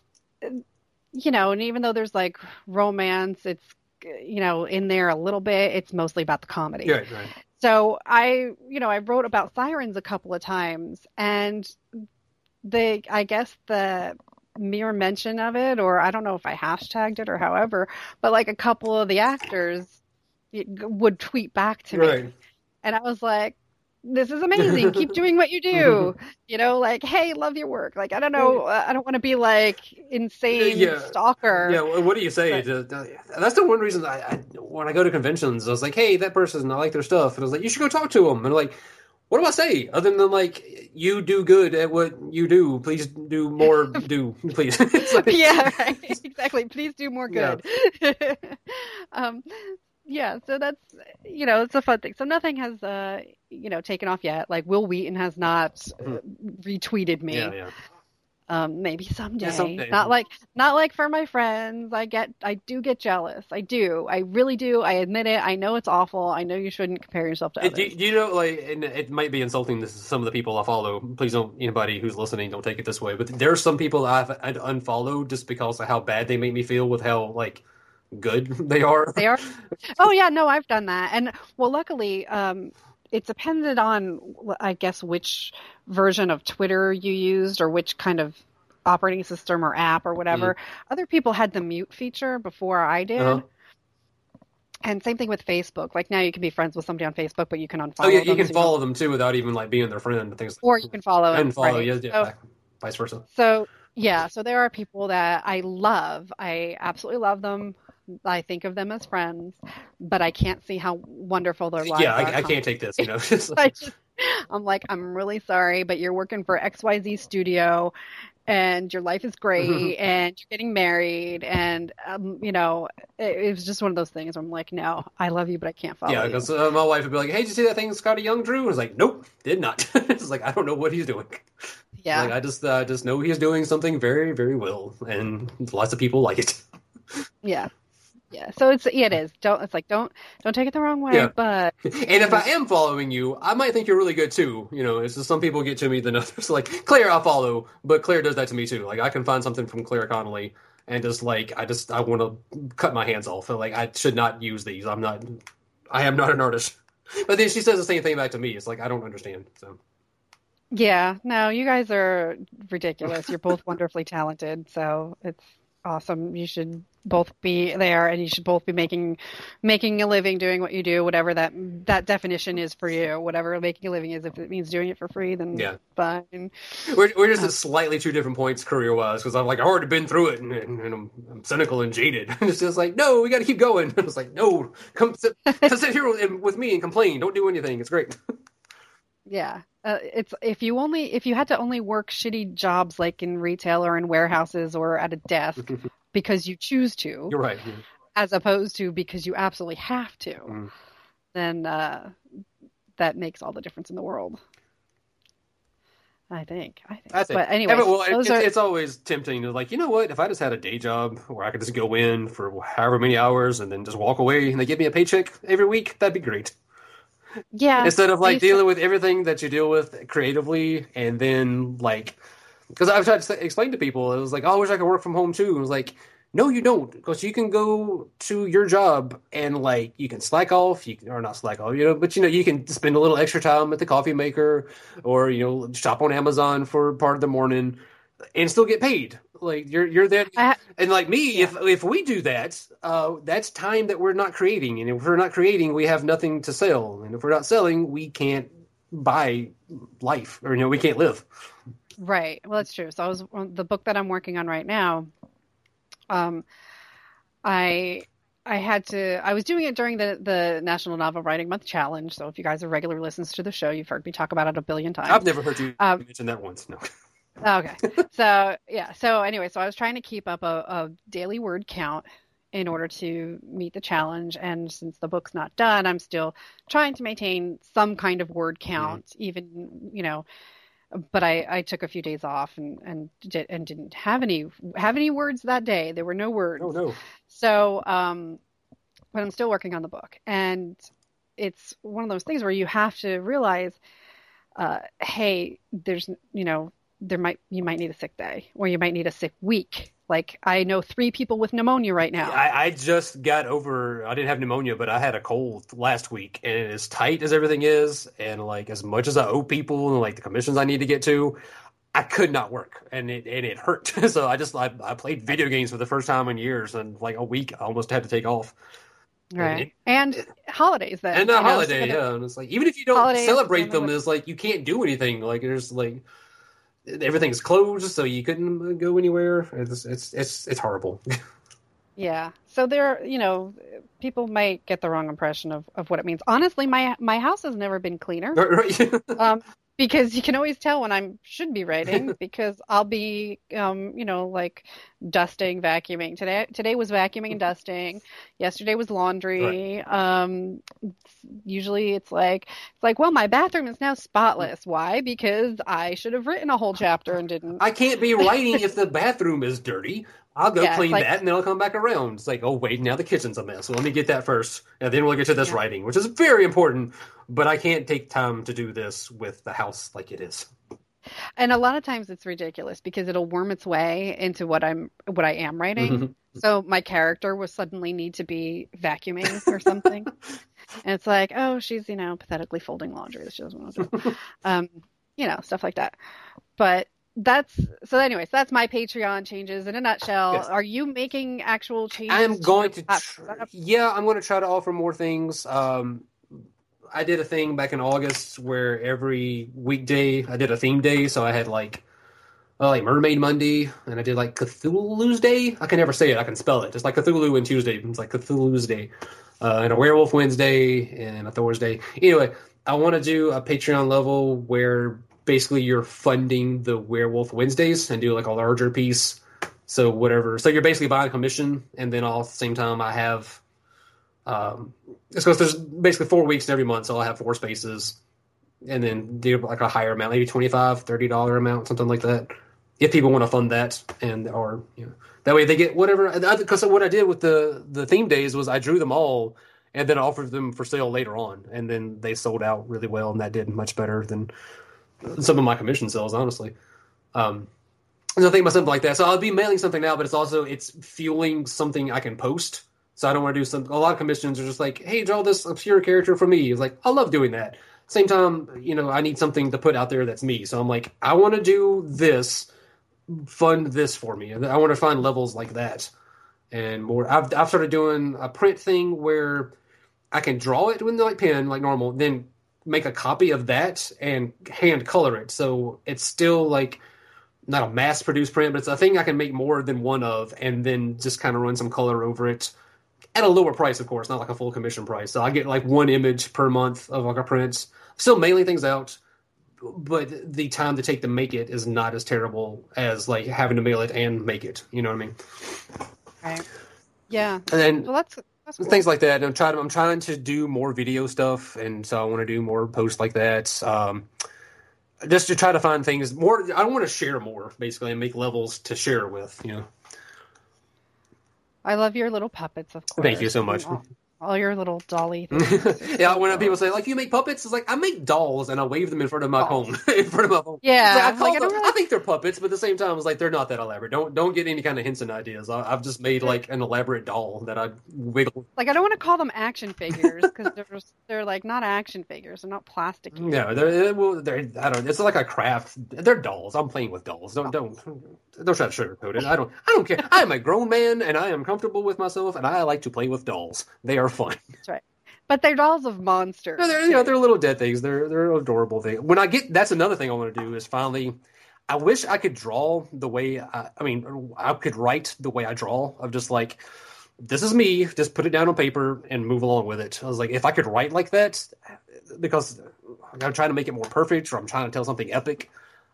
you know and even though there's like romance it's you know, in there a little bit. It's mostly about the comedy. Right, right. So I, you know, I wrote about sirens a couple of times, and the, I guess the mere mention of it, or I don't know if I hashtagged it or however, but like a couple of the actors would tweet back to me, right. and I was like, this is amazing. Keep doing what you do. You know, like, hey, love your work. Like, I don't know. I don't want to be like insane yeah. stalker. Yeah. What do you say? But, That's the one reason I, I, when I go to conventions, I was like, hey, that person, I like their stuff. And I was like, you should go talk to them. And like, what do I say other than like, you do good at what you do. Please do more. do please. like, yeah. Right. Exactly. Please do more good. Yeah. um, yeah, so that's you know it's a fun thing. So nothing has uh you know taken off yet. Like Wil Wheaton has not uh, retweeted me. Yeah, yeah. Um, maybe someday. Yeah, someday. Not like not like for my friends. I get I do get jealous. I do. I really do. I admit it. I know it's awful. I know you shouldn't compare yourself to others. Do, do you know like and it might be insulting to some of the people I follow. Please don't anybody who's listening don't take it this way. But there are some people I've, I've unfollowed just because of how bad they make me feel with how like good they are. They are. Oh yeah, no, I've done that, and well, luckily, um, it depended on, I guess, which version of Twitter you used or which kind of operating system or app or whatever. Mm. Other people had the mute feature before I did. Uh-huh. And same thing with Facebook. Like now, you can be friends with somebody on Facebook, but you can unfollow. Oh yeah, you can follow them too without even like being their friend. Things. Or you can follow and follow. Right? Yeah, yeah so, vice versa. So yeah, so there are people that I love. I absolutely love them. I think of them as friends, but I can't see how wonderful their lives yeah, are. Yeah, I, I, can't take this. You know, I I'm like, I'm really sorry, but you're working for XYZ Studio, and your life is great, and you're getting married, and um, you know, it, it, was just one of those things. Where I'm like, no, I love you, but I can't follow. Yeah, because uh, my wife would be like, "Hey, did you see that thing Skottie Young drew?" I was like, "Nope, did not." it's like I don't know what he's doing. Yeah, like, I just uh, just know he's doing something very very well, and lots of people like it. yeah yeah so it's yeah, it is. Don't it's like don't don't take it the wrong way yeah. but and if i am following you i might think you're really good too. You know it's just some people get to me than others like claire i'll follow but claire does that to me too. Like i can find something from claire connolly and just like i just i want to cut my hands off. Like i should not use these. I'm not i am not an artist. But then she says the same thing back to me. It's like i don't understand so. Yeah no you guys are ridiculous. You're both wonderfully talented so it's awesome. You should both be there and you should both be making making a living doing what you do whatever that that definition is for you. Whatever making a living is if it means doing it for free then yeah. fine. We're, we're just at uh, slightly two different points career wise because i'm like i've already been through it and, and, and I'm, I'm, cynical and jaded. And it's just like no we got to keep going. It's like no come sit, sit here with me and complain. Don't do anything. It's great Yeah. Uh, it's if you only if you had to only work shitty jobs like in retail or in warehouses or at a desk because you choose to. You're right. Yeah. As opposed to because you absolutely have to, mm. then uh, that makes all the difference in the world. I think. I think. I think. But anyway, yeah, well, it's, are... it's, always tempting to like, you know what? If I just had a day job where I could just go in for however many hours and then just walk away and they give me a paycheck every week, that'd be great. Yeah. Instead of like dealing with everything that you deal with creatively and then like, because I've tried to explain to people, it was like, oh, I wish I could work from home too. It was like, no, you don't, because you can go to your job and like you can slack off, you can, or not slack off, you know, but you know you can spend a little extra time at the coffee maker, or you know shop on Amazon for part of the morning, and still get paid. Like you're you're there, I, and like me, yeah. if if we do that, uh, that's time that we're not creating, and if we're not creating, we have nothing to sell, and if we're not selling, we can't buy life, or you know we can't live. Right. Well, that's true. So I was the book that I'm working on right now um, I I had to. I was doing it during the the National Novel Writing Month challenge. So if you guys are regular listeners to the show, you've heard me talk about it a billion times. I've never heard you um, mention that once. No. Okay. So yeah. So anyway, so I was trying to keep up a, a daily word count in order to meet the challenge. And since the book's not done, I'm still trying to maintain some kind of word count, even you know but I, I took a few days off and and did and didn't have any have any words that day. There were no words. Oh no. So um, but I'm still working on the book, and it's one of those things where you have to realize, uh, hey, there's you know there might you might need a sick day or you might need a sick week like I know three people with pneumonia right now. I, I, just got over. I didn't have pneumonia, but I had a cold last week, and as tight as everything is, and like as much as I owe people, and like the commissions I need to get to, I could not work, and it and it hurt. so I just I, I played video games for the first time in years, and like a week I almost had to take off. Right, and, and holidays then, and a holiday, yeah. And it's like even if you don't celebrate them, it's like you can't do anything. Like there's like everything's closed, so you couldn't go anywhere. It's it's it's, it's horrible. yeah. So there, you know, people might get the wrong impression of, of what it means. Honestly, my my house has never been cleaner. um, because you can always tell when I should be writing because I'll be, um, you know, like dusting, vacuuming. Today, today was vacuuming and dusting. Yesterday was laundry. Right. Um, usually it's like, it's like, well, my bathroom is now spotless. Why? Because I should have written a whole chapter and didn't. I can't be writing if the bathroom is dirty. I'll go yeah, clean like, that and then I'll come back around. It's like, oh wait, now the kitchen's a mess. So let me get that first, and then we'll get to this yeah. writing, which is very important. But I can't take time to do this with the house like it is. And a lot of times it's ridiculous because it'll worm its way into what I'm what I am writing. Mm-hmm. So my character will suddenly need to be vacuuming or something. and it's like, oh, she's, you know, pathetically folding laundry that she doesn't want to do. um, you know, stuff like that. But that's so anyways that's my patreon changes in a nutshell. Yes. are you making actual changes i'm going to, to tr- yeah i'm going to try to offer more things. Um i did a thing back in august where every weekday i did a theme day so i had like uh, like mermaid monday and i did like cthulhu's day. I can never say it i can spell it. It's like cthulhu and tuesday it's like cthulhu's day. Uh, and a werewolf wednesday and a thursday. Anyway i want to do a patreon level where basically you're funding the Werewolf Wednesdays and do like a larger piece. So whatever. So you're basically buying a commission, and then all at the same time I have. Um, it's because there's basically four weeks in every month, so I'll have four spaces, and then do like a higher amount, maybe 25 30 dollar amount, something like that. If people want to fund that, and or you know, that way they get whatever. Because what I did with the the theme days was I drew them all and then offered them for sale later on, and then they sold out really well, and that did much better than some of my commission sales, honestly. Um, I think about something like that. So I'll be mailing something now, but it's also it's fueling something I can post. So I don't want to do some. A lot of commissions are just like, hey, draw this obscure character for me. It's like I love doing that. Same time, you know, I need something to put out there that's me. So I'm like, I want to do this, fund this for me. I want to find levels like that and more. I've I've started doing a print thing where I can draw it with like pen like normal, then make a copy of that and hand color it. So it's still like not a mass produced print, but it's a thing I can make more than one of and then just kind of run some color over it at a lower price, of course, not like a full commission price. So I get like one image per month of like a print. Still mailing things out. but the time to take to make it is not as terrible as like having to mail it and make it. You know what I mean? Right. Yeah. And then well, that's, cool. things like that. I'm trying. I'm trying to do more video stuff, and so I want to do more posts like that. Um, just to try to find things more. I want to share more, basically, and make levels to share with. You know. I love your little puppets, of course. Thank you so much. All, your little dolly things. yeah, when people say like you make puppets, it's like I make dolls and I wave them in front of my Dolls. home. in front of my home. Yeah, Like, I, call like, them- don't I, think they're puppets, but at the same time, it's like they're not that elaborate. Don't don't get any kind of hints and ideas. I, I've just made like an elaborate doll that I wiggle. Like I don't want to call them action figures because they're they're like not action figures. They're not plastic. Mm, no, they're, eh, well, they're I don't. It's like a craft. They're dolls. I'm playing with dolls. Don't don't don't try to sugarcoat it. I don't I don't care. I am a grown man and I am comfortable with myself and I like to play with dolls. They are fun. That's right. But they're dolls of monsters. No, they're you know they're little dead things. They're they're adorable things. When I get that's another thing I want to do is finally. I wish I could draw the way I, I mean I could write the way I draw of just like this is me just put it down on paper and move along with it. I was like if I could write like that because I'm trying to make it more perfect or I'm trying to tell something epic.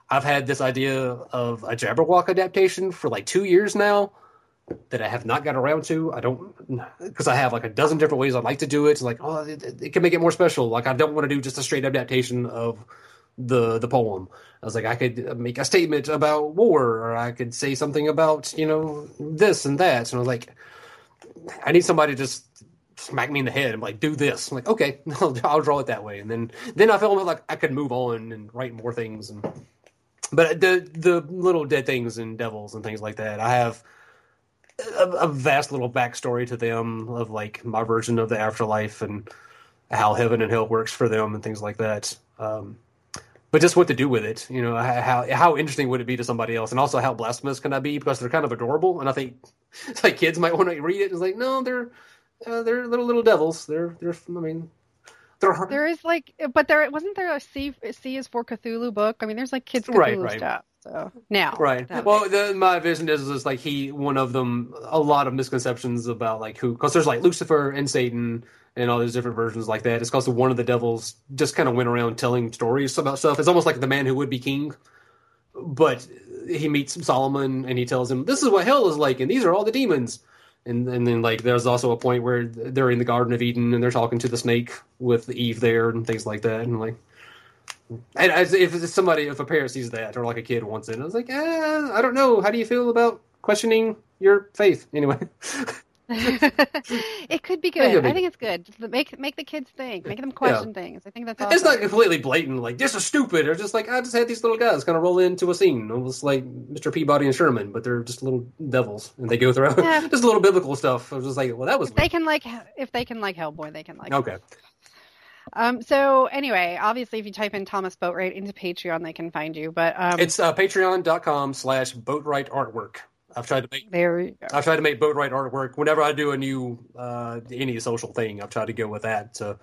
I've had this idea of a Jabberwock adaptation for like two years now that I have not got around to. I don't because I have like a dozen different ways I'd like to do it. Like oh, it, it can make it more special. Like I don't want to do just a straight adaptation of the the poem. I was like I could make a statement about war, or I could say something about you know this and that. And I was like, I need somebody to just smack me in the head and like do this. I'm like okay, I'll, I'll draw it that way. And then then I felt like I could move on and write more things and. But the the little dead things and devils and things like that, I have a, a vast little backstory to them of like my version of the afterlife and how heaven and hell works for them and things like that. Um, but just what to do with it, you know, how how interesting would it be to somebody else, and also how blasphemous can I be because they're kind of adorable, and I think it's like kids might want to read it. It's like no, they're uh, they're little little devils. They're they're I mean. There is like, but there wasn't there a C C is for Cthulhu book. I mean, there's like kids Cthulhu Right, right. stuff. So now, Right. Well, the, my vision is is like he one of them. A lot of misconceptions about like who because there's like Lucifer and Satan and all these different versions like that. It's because one of the devils just kind of went around telling stories about stuff. It's almost like the man who would be king, but he meets Solomon and he tells him this is what hell is like and these are all the demons. And and then like there's also a point where they're in the Garden of Eden and they're talking to the snake with Eve there and things like that and like and as if somebody, if a parent sees that, or like a kid wants it, I was like, eh, I don't know. How do you feel about questioning your faith? Anyway, it could be good. be. I think it's good. Just Make make the kids think. Make them question things. I think that's awesome. it's not completely blatant, like this is stupid, or just like I just had these little guys kind of roll into a scene, almost like Mr. Peabody and Sherman, but they're just little devils, and they go through Yeah. just a little biblical stuff. I was just like, well, that was If they can like, if they can like Hellboy, they can like. okay. Um. So anyway, obviously, if you type in Thomas Boatwright into Patreon, they can find you. But um, It's uh, Patreon.com slash Boatwright Artwork. I've tried to make there. I've tried to make Boatwright artwork. Whenever I do a new uh, any social thing, I've tried to go with that. So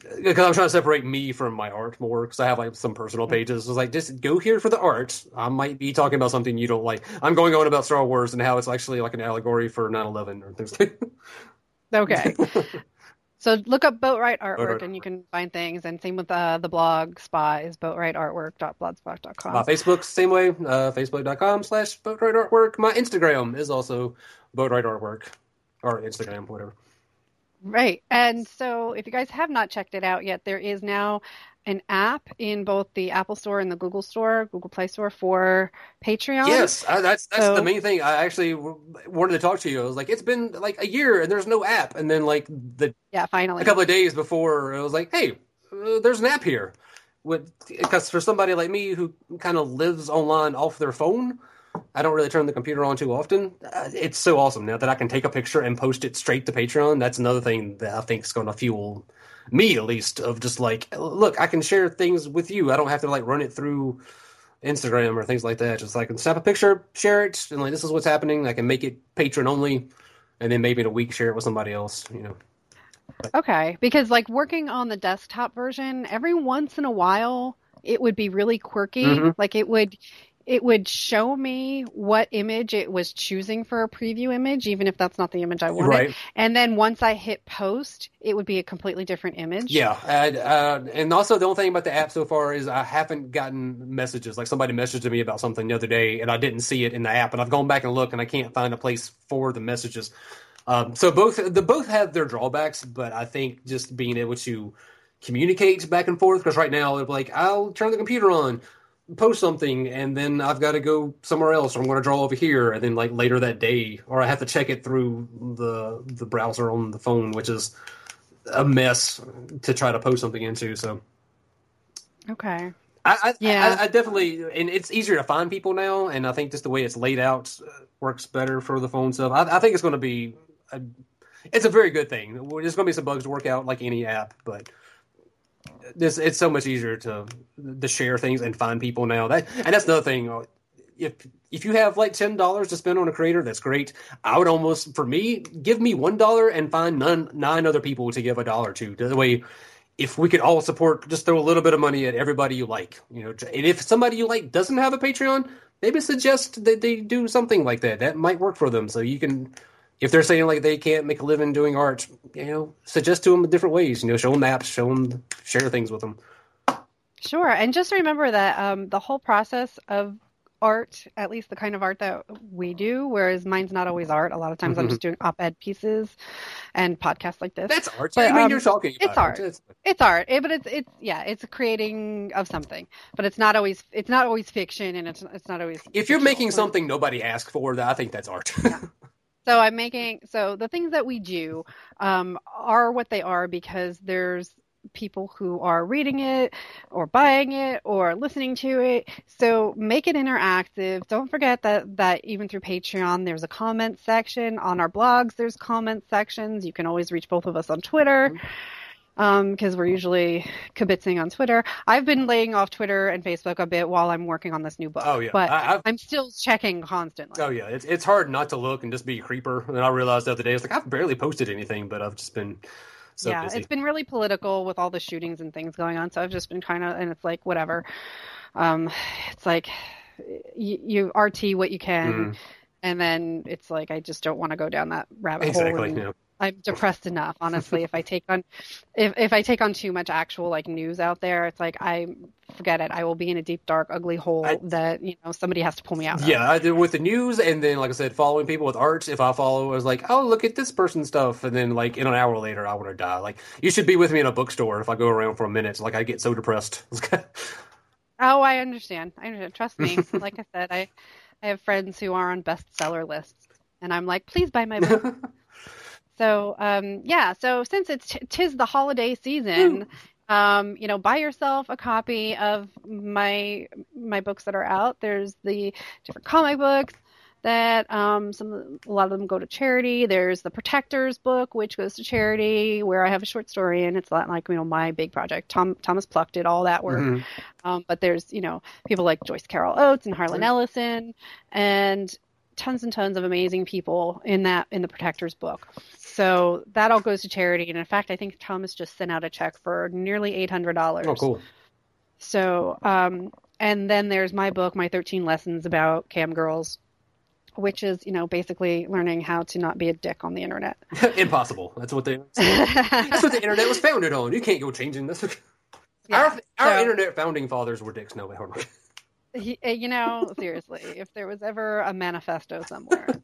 because I'm trying to separate me from my art more, because I have like some personal pages. It's like just go here for the art. I might be talking about something you don't like. I'm going on about Star Wars and how it's actually like an allegory for 9/11 or things like. That. Okay. So look up Boatwright Artwork Boatwright and you can find things. And same with uh, the blog spot is boatwrightartwork.blogspot.com. My Facebook, same way, uh, facebook.com slash Boatwright Artwork. My Instagram is also Boatwright Artwork, or Instagram, whatever. Right. And so if you guys have not checked it out yet, there is now an app in both the Apple Store and the Google Store, Google Play Store for Patreon. Yes, I, that's that's So- the main thing. I actually wanted to talk to you. I was like, it's been like a year and there's no app, and then like the Yeah, finally. a couple of days before, I was like, hey, uh, there's an app here. Because for somebody like me who kind of lives online off their phone, I don't really turn the computer on too often. Uh, it's so awesome now that I can take a picture and post it straight to Patreon. That's another thing that I think is going to fuel me, at least, of just like, look, I can share things with you. I don't have to like run it through Instagram or things like that. Just like and snap a picture, share it, and like this is what's happening. I can make it patron only, and then maybe in a week share it with somebody else. You know. Okay, because like working on the desktop version, every once in a while it would be really quirky. Mhm. Like it would it would show me what image it was choosing for a preview image, even if that's not the image I wanted. Right. And then once I hit post, it would be a completely different image. Yeah, and, uh, and also the only thing about the app so far is I haven't gotten messages. Like somebody messaged me about something the other day, and I didn't see it in the app, and I've gone back and looked, and I can't find a place for the messages. Um, so both the both have their drawbacks, but I think just being able to communicate back and forth because right now it's like I'll turn the computer on post something and then I've got to go somewhere else or I'm going to draw over here and then like later that day or I have to check it through the the browser on the phone which is a mess to try to post something into so. Okay. I, I yeah. I, I, definitely and it's easier to find people now and I think just the way it's laid out uh, works better for the phone stuff. I, I think it's going to be a, it's a very good thing. There's going to be some bugs to work out like any app but this it's so much easier to to share things and find people now. That and that's another thing. Uh, if if you have like ten dollars to spend on a creator, that's great. I would almost, for me, give me one dollar and find nine nine other people to give a dollar to. The way, if we could all support, just throw a little bit of money at everybody you like. You know, and if somebody you like doesn't have a Patreon, maybe suggest that they do something like that. That might work for them. So you can if they're saying like they can't make a living doing art, you know, suggest to them different ways. You know, show them maps, show them, share things with them. Sure, and just remember that um, the whole process of art, at least the kind of art that we do, whereas mine's not always art. A lot of times mm-hmm. I'm just doing op-ed pieces and podcasts like this. That's art. But, I mean, um, you're talking it's art. It's, it's art, it, but it's it's yeah, it's a creating of something. But it's not always it's not always fiction, and it's it's not always. If you're making something nobody asked for, that I think that's art. yeah. So I'm making so the things that we do um, are what they are because there's people who are reading it or buying it or listening to it. So make it interactive. Don't forget that that even through Patreon there's a comment section on our blogs. There's comment sections. You can always reach both of us on Twitter. Mm-hmm because um, we're usually kibitzing on Twitter. I've been laying off Twitter and Facebook a bit while I'm working on this new book. Oh yeah, but I, am still checking constantly. Oh yeah, it's it's hard not to look and just be a creeper. And I realized the other day, it's like I've barely posted anything, but I've just been. So yeah, busy. it's been really political with all the shootings and things going on. So I've just been kind of, and it's like whatever. Um, it's like you, you RT what you can, mm. and then it's like I just don't want to go down that rabbit exactly, hole. Exactly. I'm depressed enough, honestly. if I take on, if if I take on too much actual like news out there, it's like I forget it. I will be in a deep, dark, ugly hole I, that you know somebody has to pull me out. Yeah. I with the news, and then like I said, following people with art. If I follow, I was like, oh, look at this person's stuff, and then like in an hour later, I want to die. Like you should be with me in a bookstore if I go around for a minute. Like I get so depressed. oh, I understand. I understand. Trust me. like I said, I I have friends who are on bestseller lists, and I'm like, please buy my book. So um, yeah, so since it's t- tis the holiday season, um, you know, buy yourself a copy of my my books that are out. There's the different comic books that um, some a lot of them go to charity. There's the Protectors book, which goes to charity, where I have a short story, and it's not like you know my big project. Tom Thomas Pluck did all that work, mm-hmm. um, but there's you know people like Joyce Carol Oates and Harlan Ellison, and tons and tons of amazing people in that in the Protectors book. So that all goes to charity. And in fact, I think Thomas just sent out a check for nearly eight hundred dollars. Oh, cool. So, um, and then there's my book, my 13 lessons about cam girls, which is you know basically learning how to not be a dick on the internet. Impossible. That's what they. That's what the internet was founded on. You can't go changing this. Yeah, our our internet founding fathers were dicks. No, hold on. He, eh, you know, seriously, if there was ever a manifesto somewhere.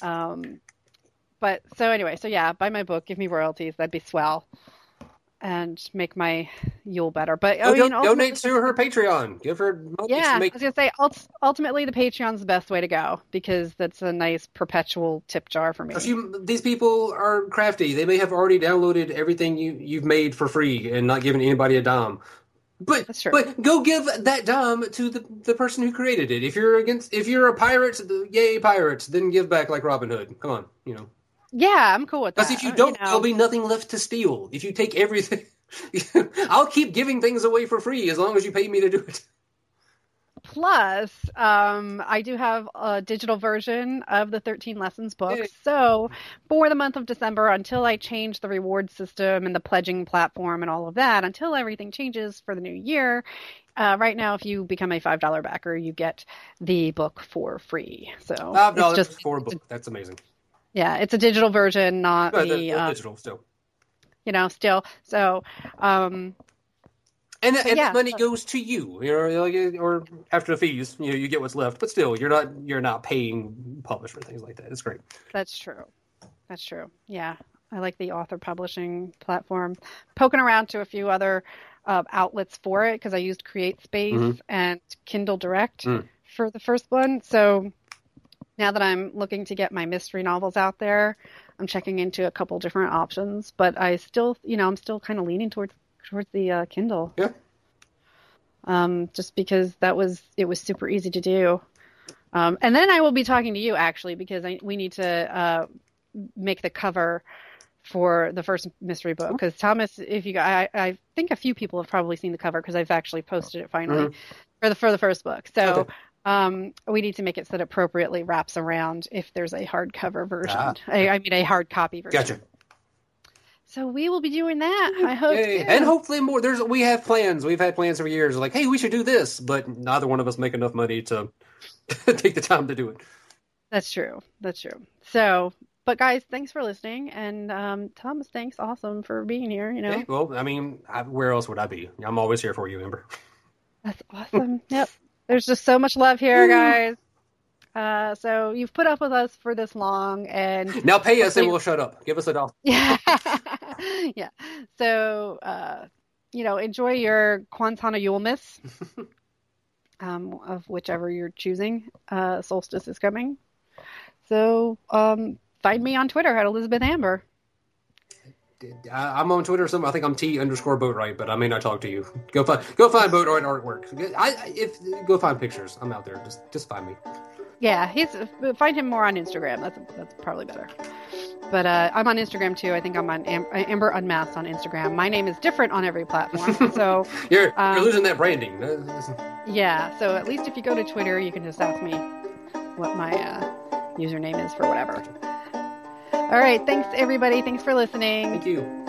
Um, but so anyway, so yeah, buy my book, give me royalties, that'd be swell, and make my Yule better. But oh, mean, donate to her Patreon. Give her yeah. Make... I was gonna say ultimately the Patreon's the best way to go because that's a nice perpetual tip jar for me. You, these people are crafty. They may have already downloaded everything you you've made for free and not given anybody a dime. But but go give that dime to the the person who created it. If you're against, if you're a pirate, yay pirates, then give back like Robin Hood. Come on, you know. Yeah, I'm cool with that. Because if you don't, you know. there'll be nothing left to steal. If you take everything, I'll keep giving things away for free as long as you pay me to do it. Plus, um, I do have a digital version of the 13 Lessons book. So, for the month of December, until I change the reward system and the pledging platform and all of that, until everything changes for the new year, uh, right now, if you become a five dollar backer, you get the book for free. So five dollars just for a book. That's amazing. Yeah, it's a digital version, not the, the uh, digital still. You know, still. So, um, and, and yeah, money so. goes to you, you know, or after the fees, you know, you get what's left. But still, you're not you're not paying publisher things like that. It's great. That's true. That's true. Yeah, I like the author publishing platform. Poking around to a few other uh, outlets for it because I used CreateSpace mm-hmm. and Kindle Direct mm. for the first one. So now that I'm looking to get my mystery novels out there, I'm checking into a couple different options. But I still, you know, I'm still kind of leaning towards towards the uh, Kindle. Yeah. Um, just because that was it was super easy to do. Um, and then I will be talking to you actually because I, we need to uh, make the cover for the first mystery book because Thomas, if you, I, I think a few people have probably seen the cover because I've actually posted it finally mm-hmm. for the for the first book. So. Okay. Um, we need to make it so that appropriately wraps around if there's a hardcover version. Ah. I, I mean, a hard copy version. Gotcha. So we will be doing that. I hope, hey, and hopefully more. There's we have plans. We've had plans for years. Like, hey, we should do this, but neither one of us make enough money to take the time to do it. That's true. That's true. So, but guys, thanks for listening, and um, Thomas, thanks, awesome for being here. You know. Hey, well, I mean, I, where else would I be? I'm always here for you, Ember. That's awesome. yep. There's just so much love here, guys. Uh, so you've put up with us for this long, and now pay us, and we'll shut up. Give us a dollar. Yeah, yeah. So uh, you know, enjoy your Quantana Yulemas, um, of whichever you're choosing. Uh, solstice is coming, so um, find me on Twitter at Elizabeth Amber. I'm on Twitter. Or something. I think I'm T underscore Boatwright, but I may not talk to you. Go find go find Boatwright artwork. I if go find pictures. I'm out there. Just just find me. Yeah, he's find him more on Instagram. That's that's probably better. But uh, I'm on Instagram too. I think I'm on Am- Amber Unmasked on Instagram. My name is different on every platform, so you're um, you're losing that branding. Yeah, so at least if you go to Twitter, you can just ask me what my uh, username is for whatever. All right, thanks everybody. Thanks for listening. Thank you.